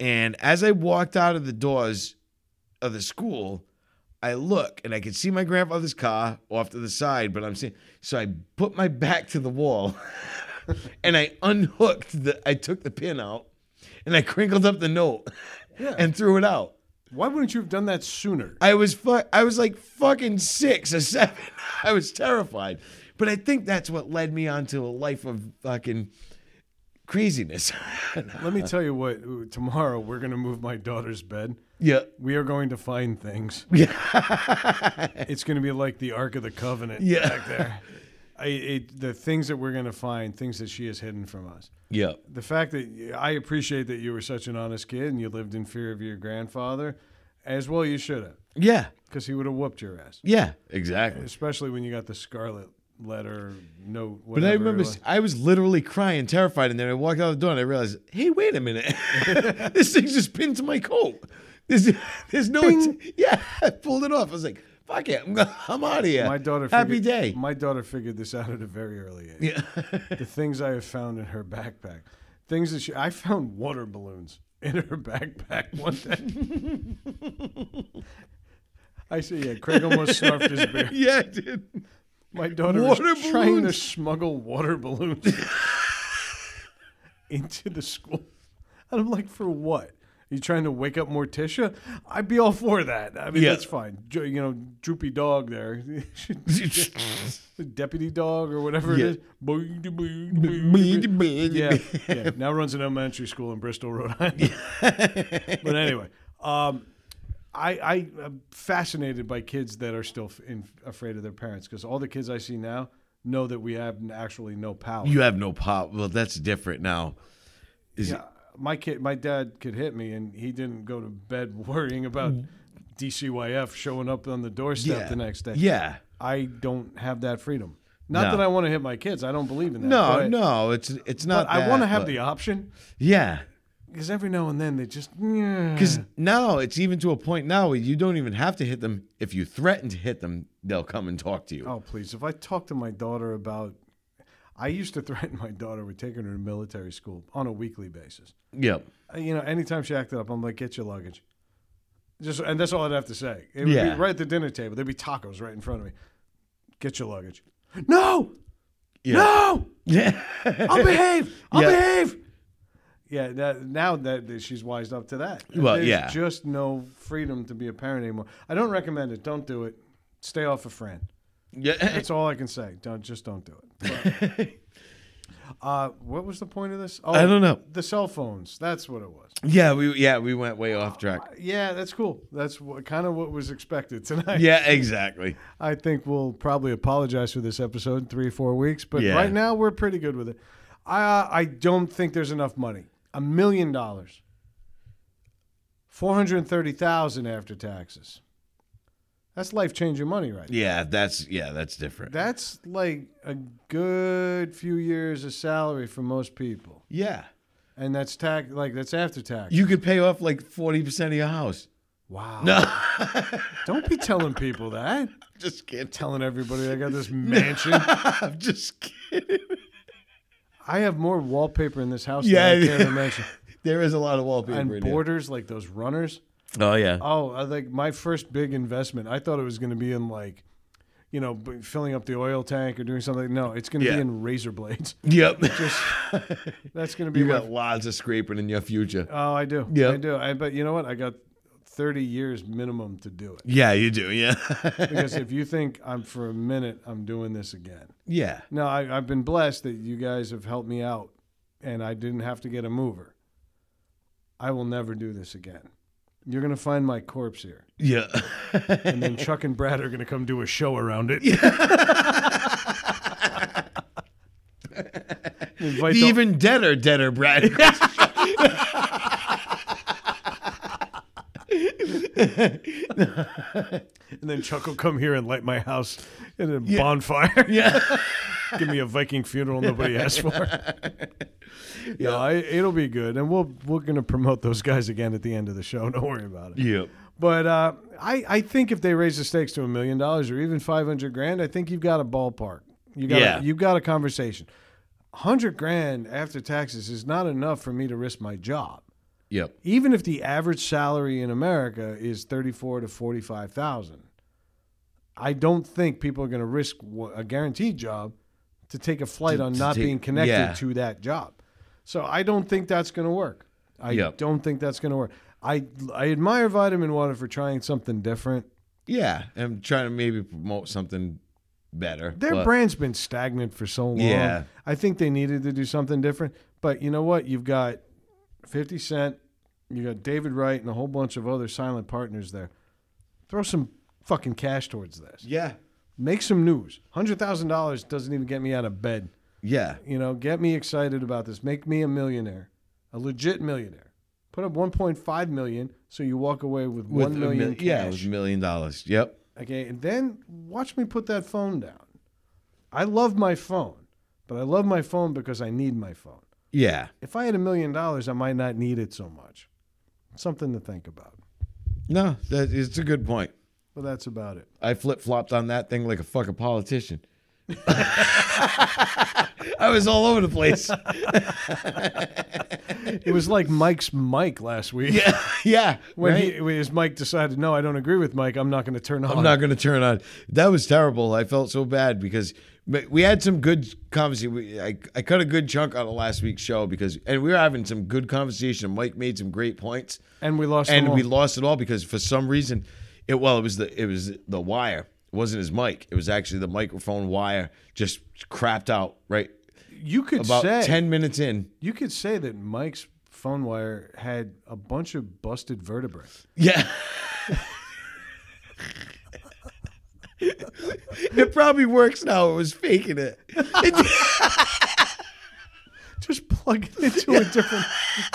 And as I walked out of the doors of the school, I look and I can see my grandfather's car off to the side, but I'm seeing so I put my back to the wall and I unhooked the I took the pin out and I crinkled up the note and threw it out. Why wouldn't you have done that sooner? I was fu- I was like fucking six or seven. I was terrified. But I think that's what led me onto a life of fucking craziness. Let me tell you what. Tomorrow we're gonna move my daughter's bed. Yeah. We are going to find things. Yeah. It's going to be like the Ark of the Covenant Yeah. back there. I, it, the things that we're going to find, things that she has hidden from us. yeah. The fact that I appreciate that you were such an honest kid and you lived in fear of your grandfather, as well you should have, Yeah. because he would have whooped your ass. Yeah. Exactly. Especially when you got the scarlet letter note. But I remember I was literally crying, terrified, and then I walked out the door and I realized, hey, wait a minute, this thing's just pinned to my coat. There's, there's no, yeah, I pulled it off. I was like, fuck it, I'm, I'm out of here. my daughter. happy figured, day. My daughter figured this out at a very early age. yeah, the things I have found in her backpack, things that she. I found water balloons in her backpack one day. I see. Yeah, Craig almost snarfed his beer. yeah, I did. My daughter Water was trying to smuggle water balloons into the school. And I'm like, for what? You trying to wake up Morticia? I'd be all for that. I mean, Yeah. that's fine. Jo- You know, droopy dog there. deputy dog or whatever Yeah. it is. yeah, yeah. Now runs an elementary school in Bristol, Rhode Island. but anyway, um, I, I am fascinated by kids that are still f- in, afraid of their parents because all the kids I see now know that we have actually no power. You have no pop. Well, that's different now. Is yeah, my kid, my dad could hit me, and he didn't go to bed worrying about DCYF showing up on the doorstep Mm. yeah. the next day. Yeah. I don't have that freedom. Not No. that I want to hit my kids. I don't believe in that. No, but, no, it's it's But not. I want to have but- the option yeah. because every now and then they just because Because now it's even to a point now where you don't even have to hit them. If you threaten to hit them, they'll come and talk to you. Oh, please. If I talk to my daughter about. I used to threaten my daughter with taking her to military school on a weekly basis. Yep. Uh, You know, anytime she acted up, I'm like, get your luggage. Just And that's all I'd have to say. It would Yeah. be right at the dinner table. There'd be tacos right in front of me. Get your luggage. No! Yeah. No! Yeah. I'll behave! I'll Yeah. behave! Yeah, that, now that that she's wised up to that. Well, There's yeah. just no freedom to be a parent anymore. I don't recommend it. Don't do it. Stay off a friend. Yeah. That's all I can say. Don't just don't do it. But, uh, what was the point of this? Oh, I don't know. The cell phones. That's what it was. yeah. We yeah we went way off track. Yeah, that's cool. That's what, kind of what was expected tonight. Yeah. Exactly. I think we'll probably apologize for this episode in three or four weeks, but Yeah. right now we're pretty good with it. I I don't think there's enough money. A million dollars. Four hundred thirty thousand after taxes. That's life changing money, right? Yeah. That's yeah. That's different. That's like a good few years of salary for most people, yeah. and that's tax like that's after tax. You could pay off like forty percent of your house. wow! No. Don't be telling people that. just kidding. Telling everybody I got this mansion. I'm just kidding. I have more wallpaper in this house Yeah, than I care yeah. to mention. There is a lot of wallpaper and in here. borders like those runners. Oh yeah. Oh, I like my first big investment. I thought it was going to be in like, you know, b- filling up the oil tank or doing something. No, it's going to Yeah. be in razor blades. Yep. Just that's going to be you my got lots of scraping in your future. Oh, I do. Yeah. I do. I but you know what? I got 30 years minimum to do it. Yeah, you do. Yeah. Because if you think I'm for a minute, I'm doing this again. yeah. No, I, I've been blessed that you guys have helped me out, and I didn't have to get a mover. I will never do this again You're gonna find my corpse here, Yeah. and then Chuck and Brad are gonna come do a show around it. Invite the the- even deader, deader Brad. and then Chuck will come here and light my house in a bonfire. yeah. Give me a Viking funeral nobody asked for. yeah, I, it'll be good, and we'll we're gonna promote those guys again at the end of the show. Don't worry about it. Yep. But uh, I I think if they raise the stakes to a million dollars or even five hundred grand, I think you've got a ballpark. You got Yeah. a, you've got a conversation. Hundred grand after taxes is not enough for me to risk my job. Yep. Even if the average salary in America is thirty four to forty five thousand, I don't think people are going to risk a guaranteed job to take a flight To- on to not take- being connected yeah. to that job. So I don't think that's going to work. I Yep. don't think that's going to work. I I admire Vitamin Water for trying something different. Yeah. I'm trying to maybe promote something better. Their but- brand's been stagnant for so long. Yeah. I think they needed to do something different. But you know what? You've got 50 Cent, you got David Wright, and a whole bunch of other silent partners there. Throw some fucking cash towards this. Yeah. Make some news. $100,000 doesn't even get me out of bed. Yeah. You know, get me excited about this. Make me a millionaire, a legit millionaire. Put up 1.5 million so you walk away with, With 1 a million mil- yeah, with a million dollars. Yep. Okay, and then watch me put that phone down. I love my phone, but I love my phone because I need my phone. Yeah. If I had a million dollars, I might not need it so much. Something to think about. No, that it's a good point. Well, that's about it. I flip flopped on that thing like a fucking politician. I was all over the place. It was like Mike's Mike last week. Yeah, yeah. When right? he when his Mike decided, no, I don't agree with Mike. I'm not going to turn on. I'm not going to turn on. That was terrible. I felt so bad because we had some good conversation. We- I, I cut a good chunk out of last week's show because, and we were having some good conversation. Mike made some great points, and we lost. and we lost it all because for some reason, it well, it was the it was the wire. It wasn't his mic. It was actually the microphone wire just crapped out right You could about say ten minutes in. you could say that Mike's phone wire had a bunch of busted vertebrae. Yeah. it probably works now. It was faking it. Just plug it into a different.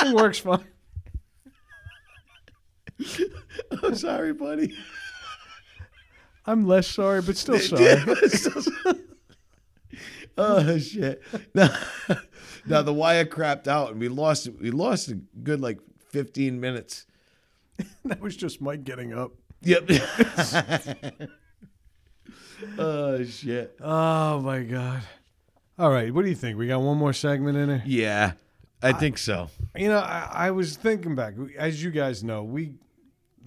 It works fine. I'm sorry, buddy. I'm less sorry, but still sorry. oh shit! Now, now the wire crapped out, and we lost. We lost a good like 15 minutes. that was just Mike getting up. Yep. Oh shit! Oh my god. All right, what do you think? We got one more segment in there. Yeah, I think so. You know, I, I was thinking back. As you guys know, we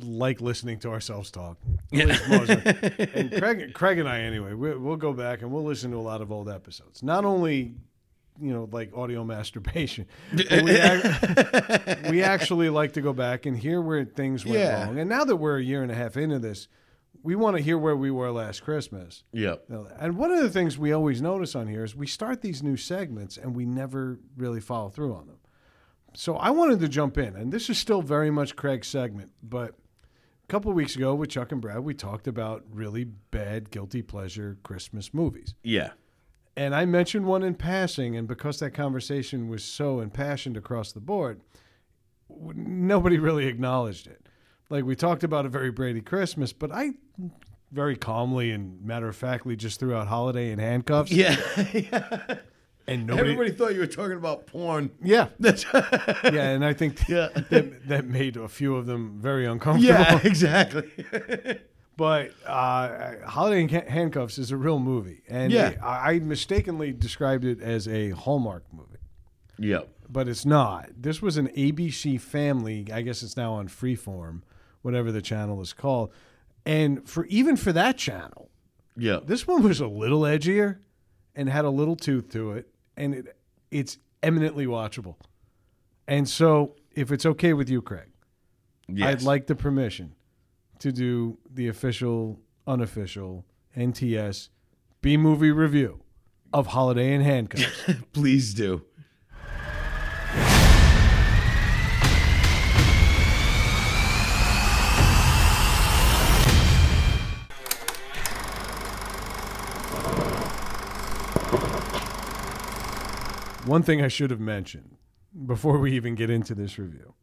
like listening to ourselves talk. At least most of it. and Craig, Craig and I, anyway, we, we'll go back and we'll listen to a lot of old episodes. Not only, you know, like audio masturbation, we, ac- we actually like to go back and hear where things went Yeah. wrong. And now that we're a year and a half into this, we want to hear where we were last Christmas. Yep. And one of the things we always notice on here is we start these new segments and we never really follow through on them. So I wanted to jump in, and this is still very much Craig's segment, but a couple of weeks ago with Chuck and Brad, we talked about really bad guilty pleasure Christmas movies. Yeah. And I mentioned one in passing, and because that conversation was so impassioned across the board, nobody really acknowledged it. Like we talked about a very Brady Christmas, but I very calmly and matter of factly just threw out Holiday in handcuffs, Yeah. and nobody. Everybody thought you were talking about porn. yeah, yeah, and I think Yeah. that, that made a few of them very uncomfortable. yeah, exactly. But uh, Holiday in Handcuffs is a real movie, and Yeah. I, I mistakenly described it as a Hallmark movie. yep. but it's not. This was an ABC Family. I guess it's now on Freeform, whatever the channel is called. And for even for that channel, yeah, this one was a little edgier and had a little tooth to it, and it it's eminently watchable. And so, if it's okay with you, Craig, Yes. I'd like the permission to do the official, unofficial NTS B movie review of Holiday in Handcuffs. Please do. One thing I should have mentioned before we even get into this review.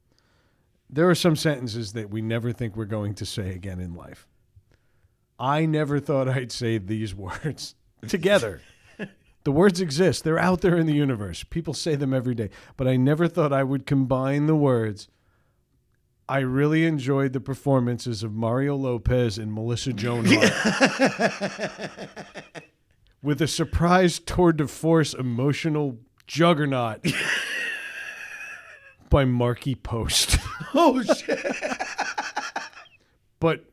There are some sentences that we never think we're going to say again in life. I never thought I'd say these words together. the words exist. They're out there in the universe. People say them every day. But I never thought I would combine the words I really enjoyed the performances of Mario Lopez and Melissa Joan Hart. With a surprise tour de force emotional juggernaut by Markie Post. Oh shit! But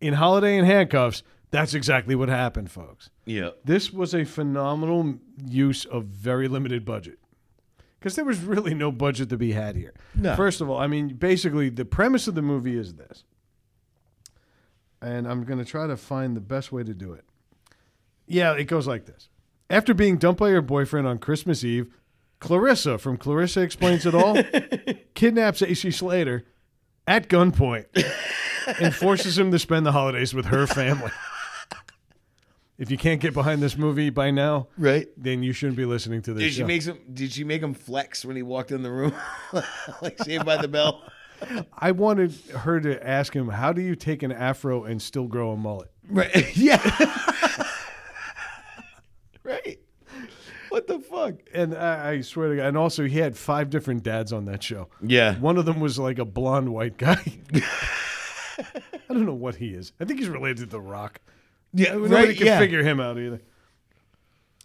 in Holiday in Handcuffs, that's exactly what happened, folks. Yeah. This was a phenomenal use of very limited budget. Because there was really no budget to be had here. No. First of all, I mean, basically, the premise of the movie is this. And I'm going to try to find the best way to do it. Yeah, it goes like this. After being dumped by her boyfriend on Christmas Eve, Clarissa from Clarissa Explains It All kidnaps AC Slater at gunpoint and forces him to spend the holidays with her family. If you can't get behind this movie by now, Right. then you shouldn't be listening to this Did she show. make some? Did she make him flex when he walked in the room, like Saved by the Bell? I wanted her to ask him, "How do you take an afro and still grow a mullet?" Right. Yeah. Right. What the fuck? And I, I swear to God, and also he had five different dads on that show. Yeah. One of them was like a blonde white guy. I don't know what he is. I think he's related to The Rock. Yeah. Nobody Right. can Yeah. figure him out either.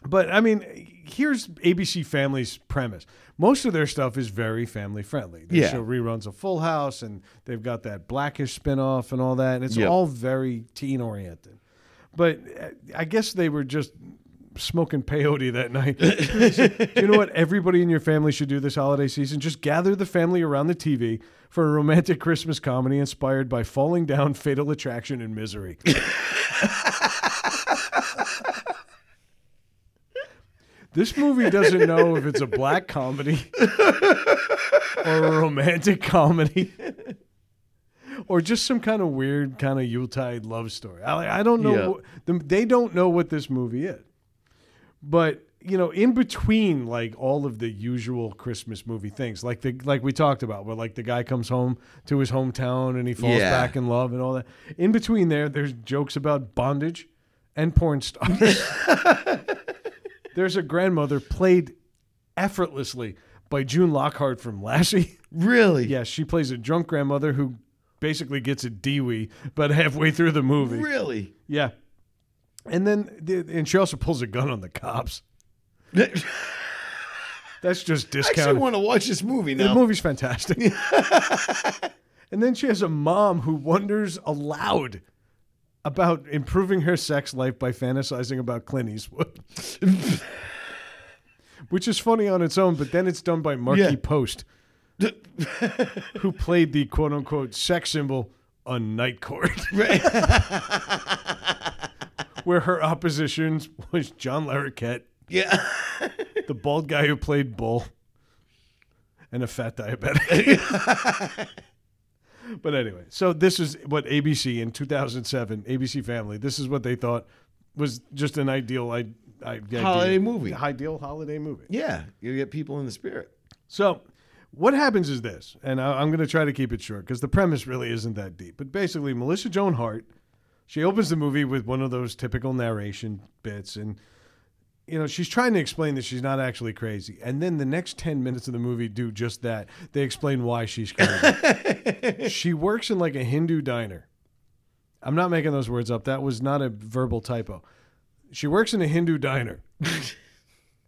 But I mean, here's ABC Family's premise. Most of their stuff is very family friendly. They Yeah. show reruns of Full House, and they've got that Black-ish spinoff and all that. And it's Yep. all very teen oriented. But uh, I guess they were just smoking peyote that night. do you know what everybody in your family should do this holiday season? Just gather the family around the TV for a romantic Christmas comedy inspired by Falling Down, Fatal Attraction, and Misery. This movie doesn't know if it's a black comedy or a romantic comedy or just some kind of weird kind of Yuletide love story. I, I don't know. Yeah. what- the- they don't know what this movie is. But you know, in between like all of the usual Christmas movie things, like the like we talked about, where like the guy comes home to his hometown and he falls Yeah. back in love and all that. In between there, there's jokes about bondage and porn stars. there's a grandmother played effortlessly by June Lockhart from Lassie. Really? Yes, she plays a drunk grandmother who basically gets a Dewey, but halfway through the movie. Really? Yeah. And then, and she also pulls a gun on the cops. That's just actually discounted. want to watch this movie The movie's fantastic. and then she has a mom who wonders aloud about improving her sex life by fantasizing about Clint Eastwood. Which is funny on its own, but then it's done by Markie Yeah. Post, who played the quote unquote sex symbol on Night Court. Right. Where her opposition was John Larroquette, Yeah. the bald guy who played Bull, and a fat diabetic. but anyway, so this is what ABC in 2007, ABC Family, this is what they thought was just an ideal I, I, idea. Holiday movie. Ideal holiday movie. Yeah. You get people in the spirit. So, what happens is this, and I, I'm going to try to keep it short because the premise really isn't that deep. But basically, Melissa Joan Hart, she opens the movie with one of those typical narration bits, and you know she's trying to explain that she's not actually crazy, and then the next ten minutes of the movie do just that. They explain why she's crazy. she works in like a Hindu diner. I'm not making those words up. That was not a verbal typo. She works in a Hindu diner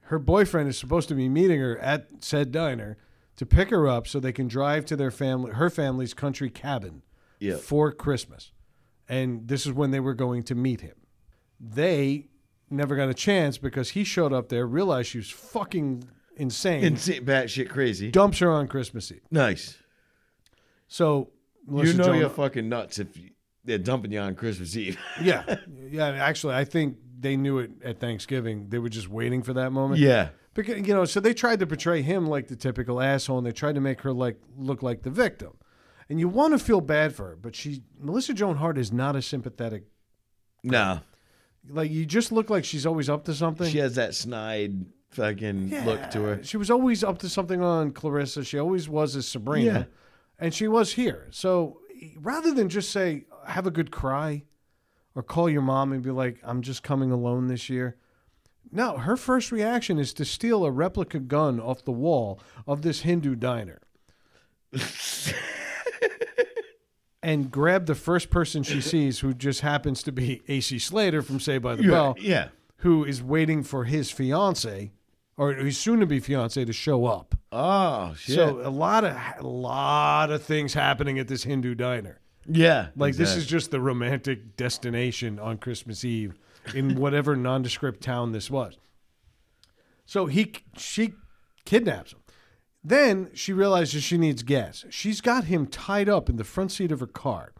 her boyfriend is supposed to be meeting her at said diner to pick her up so they can drive to their family her family's country cabin Yeah. for Christmas. And this is when they were going to meet him. They never got a chance because he showed up there, realized she was fucking insane, Insane, batshit crazy. dumps her on Christmas Eve. Nice. So You know Joan- you're fucking nuts if you, they're dumping you on Christmas Eve. yeah, yeah. Actually, I think they knew it at Thanksgiving. They were just waiting for that moment. yeah. Because you know, so they tried to portray him like the typical asshole, and they tried to make her like look like the victim. And you want to feel bad for her, but she, Melissa Joan Hart, is not a sympathetic. No. Like you just look like she's always up to something. She has that snide fucking look to her. She was always up to something on Clarissa. She always was as Sabrina. Yeah. And she was here. So rather than just say, have a good cry or call your mom and be like, I'm just coming alone this year. No, her first reaction is to steal a replica gun off the wall of this Hindu diner. and grab the first person she sees who just happens to be AC Slater from Say by the Bell yeah. who is waiting for his fiance or his soon to be fiance to show up. Oh shit. So a lot of a lot of things happening at this Hindu diner. yeah. Like this is just the romantic destination on Christmas Eve in whatever nondescript town this was. So he she kidnaps him. Then she realizes she needs gas. She's got him tied up in the front seat of her car,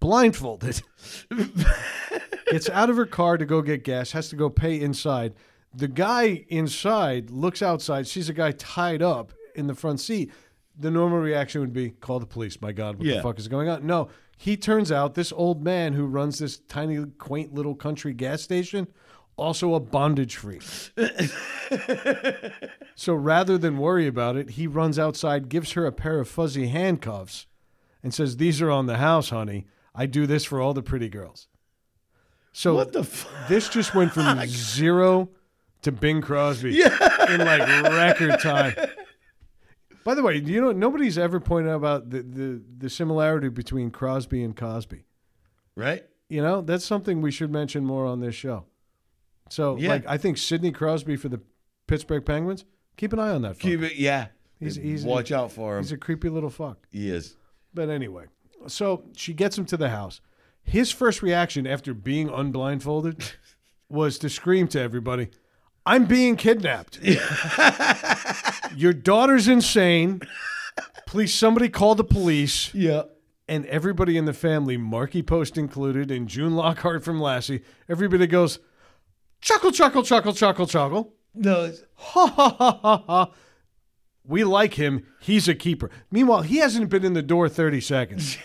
blindfolded. Gets out of her car to go get gas, has to go pay inside. The guy inside looks outside, sees a guy tied up in the front seat. The normal reaction would be call the police. My God, what Yeah. the fuck is going on? No, he turns out this old man who runs this tiny, quaint little country gas station, also a bondage freak. so rather than worry about it, he runs outside, gives her a pair of fuzzy handcuffs, and says, These are on the house, honey. I do this for all the pretty girls. So What the this just went from zero to Bing Crosby in like record time. By the way, you know nobody's ever pointed out about the, the, the similarity between Crosby and Cosby. Right? You know, that's something we should mention more on this show. So, Yeah. like, I think Sidney Crosby for the Pittsburgh Penguins. Keep an eye on that. Keep it. Yeah. He's- he's- Watch out for him. He's a creepy little fuck. he is. But anyway, so she gets him to the house. His first reaction after being unblindfolded was to scream to everybody, I'm being kidnapped. Your daughter's insane. Please, somebody call the police. Yeah. And everybody in the family, Markie Post included, and June Lockhart from Lassie, everybody goes, chuckle, chuckle, chuckle, chuckle, chuckle. No. Ha ha ha ha ha. We like him. He's a keeper. Meanwhile, he hasn't been in the door 30 seconds.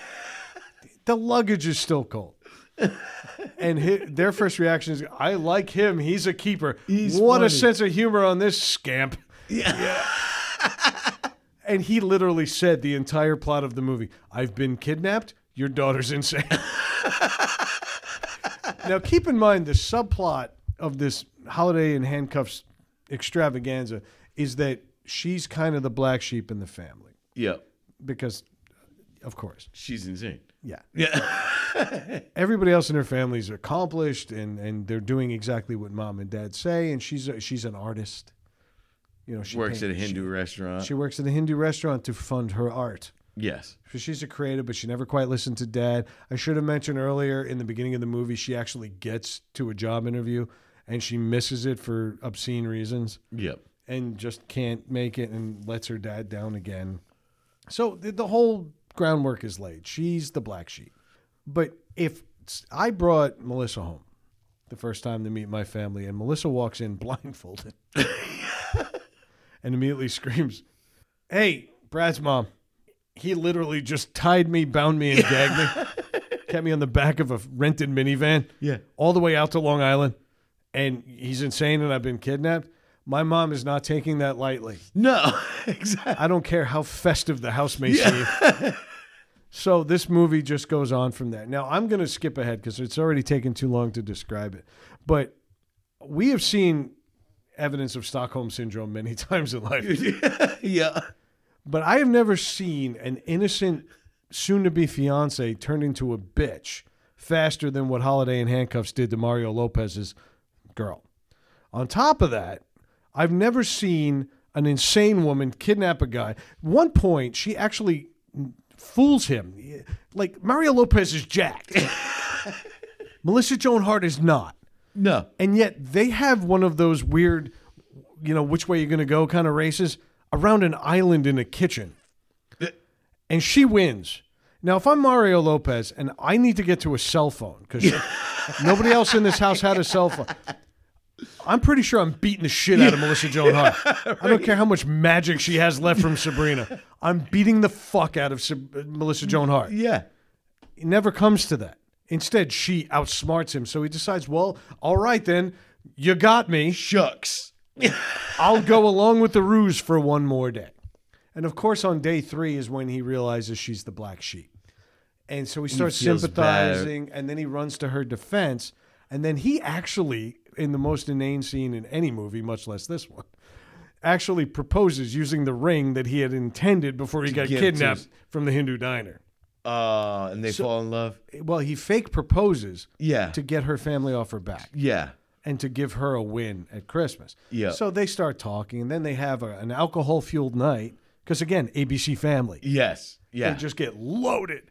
the luggage is still cold. And hi their first reaction is, I like him. He's a keeper. He's what a sense of humor on this scamp. Yeah. And he literally said the entire plot of the movie I've been kidnapped. Your daughter's insane. now, keep in mind the subplot of this Holiday in Handcuffs extravaganza is that she's kind of the black sheep in the family. Yeah. Because, of course, She's insane. yeah. Yeah. Everybody else in her family is accomplished and, and they're doing exactly what mom and dad say. And she's a, she's an artist. You know, she Works paint- at a Hindu She, restaurant. she works at a Hindu restaurant to fund her art. yes. So she's a creative, but she never quite listened to dad. I should have mentioned earlier in the beginning of the movie, she actually gets to a job interview and she misses it for obscene reasons Yep. and just can't make it and lets her dad down again. So the, the whole groundwork is laid. She's the black sheep. But if I brought Melissa home the first time to meet my family and Melissa walks in blindfolded and immediately screams, Hey, Brad's mom, he literally just tied me, bound me, and gagged me, kept me on the back of a rented minivan Yeah. all the way out to Long Island, and he's insane and I've been kidnapped. My mom is not taking that lightly. No. exactly. I don't care how festive the house may seem. so this movie just goes on from there. Now I'm going to skip ahead because it's already taken too long to describe it. But we have seen evidence of Stockholm syndrome many times in life, yeah. but I have never seen an innocent soon-to-be fiance turned into a bitch faster than what Holiday in Handcuffs did to Mario Lopez's girl. On top of that, I've never seen an insane woman kidnap a guy. One point, she actually fools him. Like Mario Lopez is jacked. Melissa Joan Hart is not. No. And yet they have one of those weird, you know, which way you're going to go kind of races around an island in a kitchen. And she wins. Now, if I'm Mario Lopez and I need to get to a cell phone because nobody else in this house had a cell phone, I'm pretty sure I'm beating the shit out of Melissa Joan Hart. I don't care how much magic she has left from Sabrina. I'm beating the fuck out of Sab- Melissa Joan Hart. Yeah. It never comes to that. Instead, she outsmarts him. So he decides, well, all right then, you got me. Shucks. I'll go along with the ruse for one more day. And of course, on day three is when he realizes she's the black sheep. And so he starts sympathizing, and then he runs to her defense. And then he actually, in the most inane scene in any movie, much less this one, actually proposes using the ring that he had intended before he got kidnapped from the Hindu diner. Uh, and they fall in love. Well, he fake proposes Yeah. to get her family off her back Yeah. and to give her a win at Christmas. Yeah. So they start talking, and then they have a, an alcohol fueled night because again, ABC Family. Yes. Yeah. They just get loaded,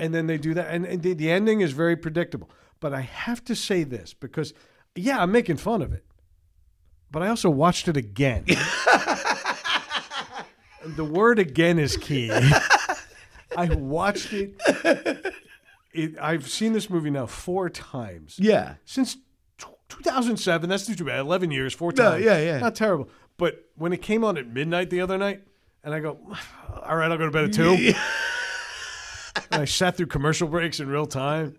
and then they do that, and, and the, the ending is very predictable. But I have to say this because, yeah, I'm making fun of it, but I also watched it again. the word "again" is key. I watched it. it. I've seen this movie now four times yeah. since t- 2007. That's too bad. 11 years, four No, times. yeah, yeah. Not terrible. But when it came on at midnight the other night, and I go, all right, I'll go to bed at two. I sat through commercial breaks in real time.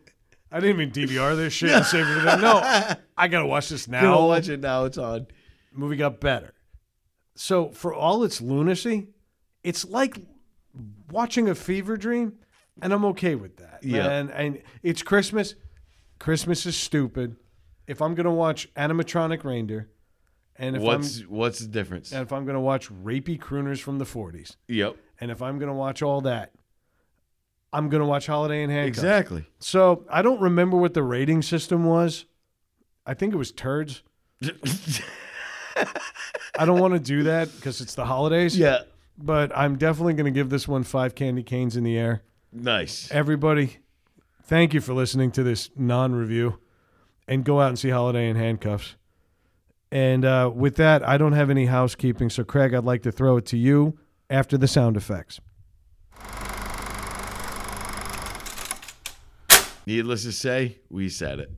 I didn't even DVR this shit and save it for them. No, I got to watch this now. know, watch it now. It's on. movie got better. So for all its lunacy, it's like watching a fever dream, and I'm okay with that. Yeah. And and it's Christmas. Christmas is stupid. If I'm gonna watch animatronic reindeer, and if What's what's the difference? And if I'm gonna watch rapey crooners from the 40s, Yep. and if I'm gonna watch all that, I'm gonna watch Holiday in Handcuffs. Exactly. So I don't remember what the rating system was. I think it was turds. I don't want to do that because it's the holidays. yeah. But I'm definitely going to give this one five candy canes in the air. Nice. Everybody, thank you for listening to this non review and go out and see Holiday in Handcuffs. And uh, with that, I don't have any housekeeping. So, Craig, I'd like to throw it to you after the sound effects. Needless to say, we said it.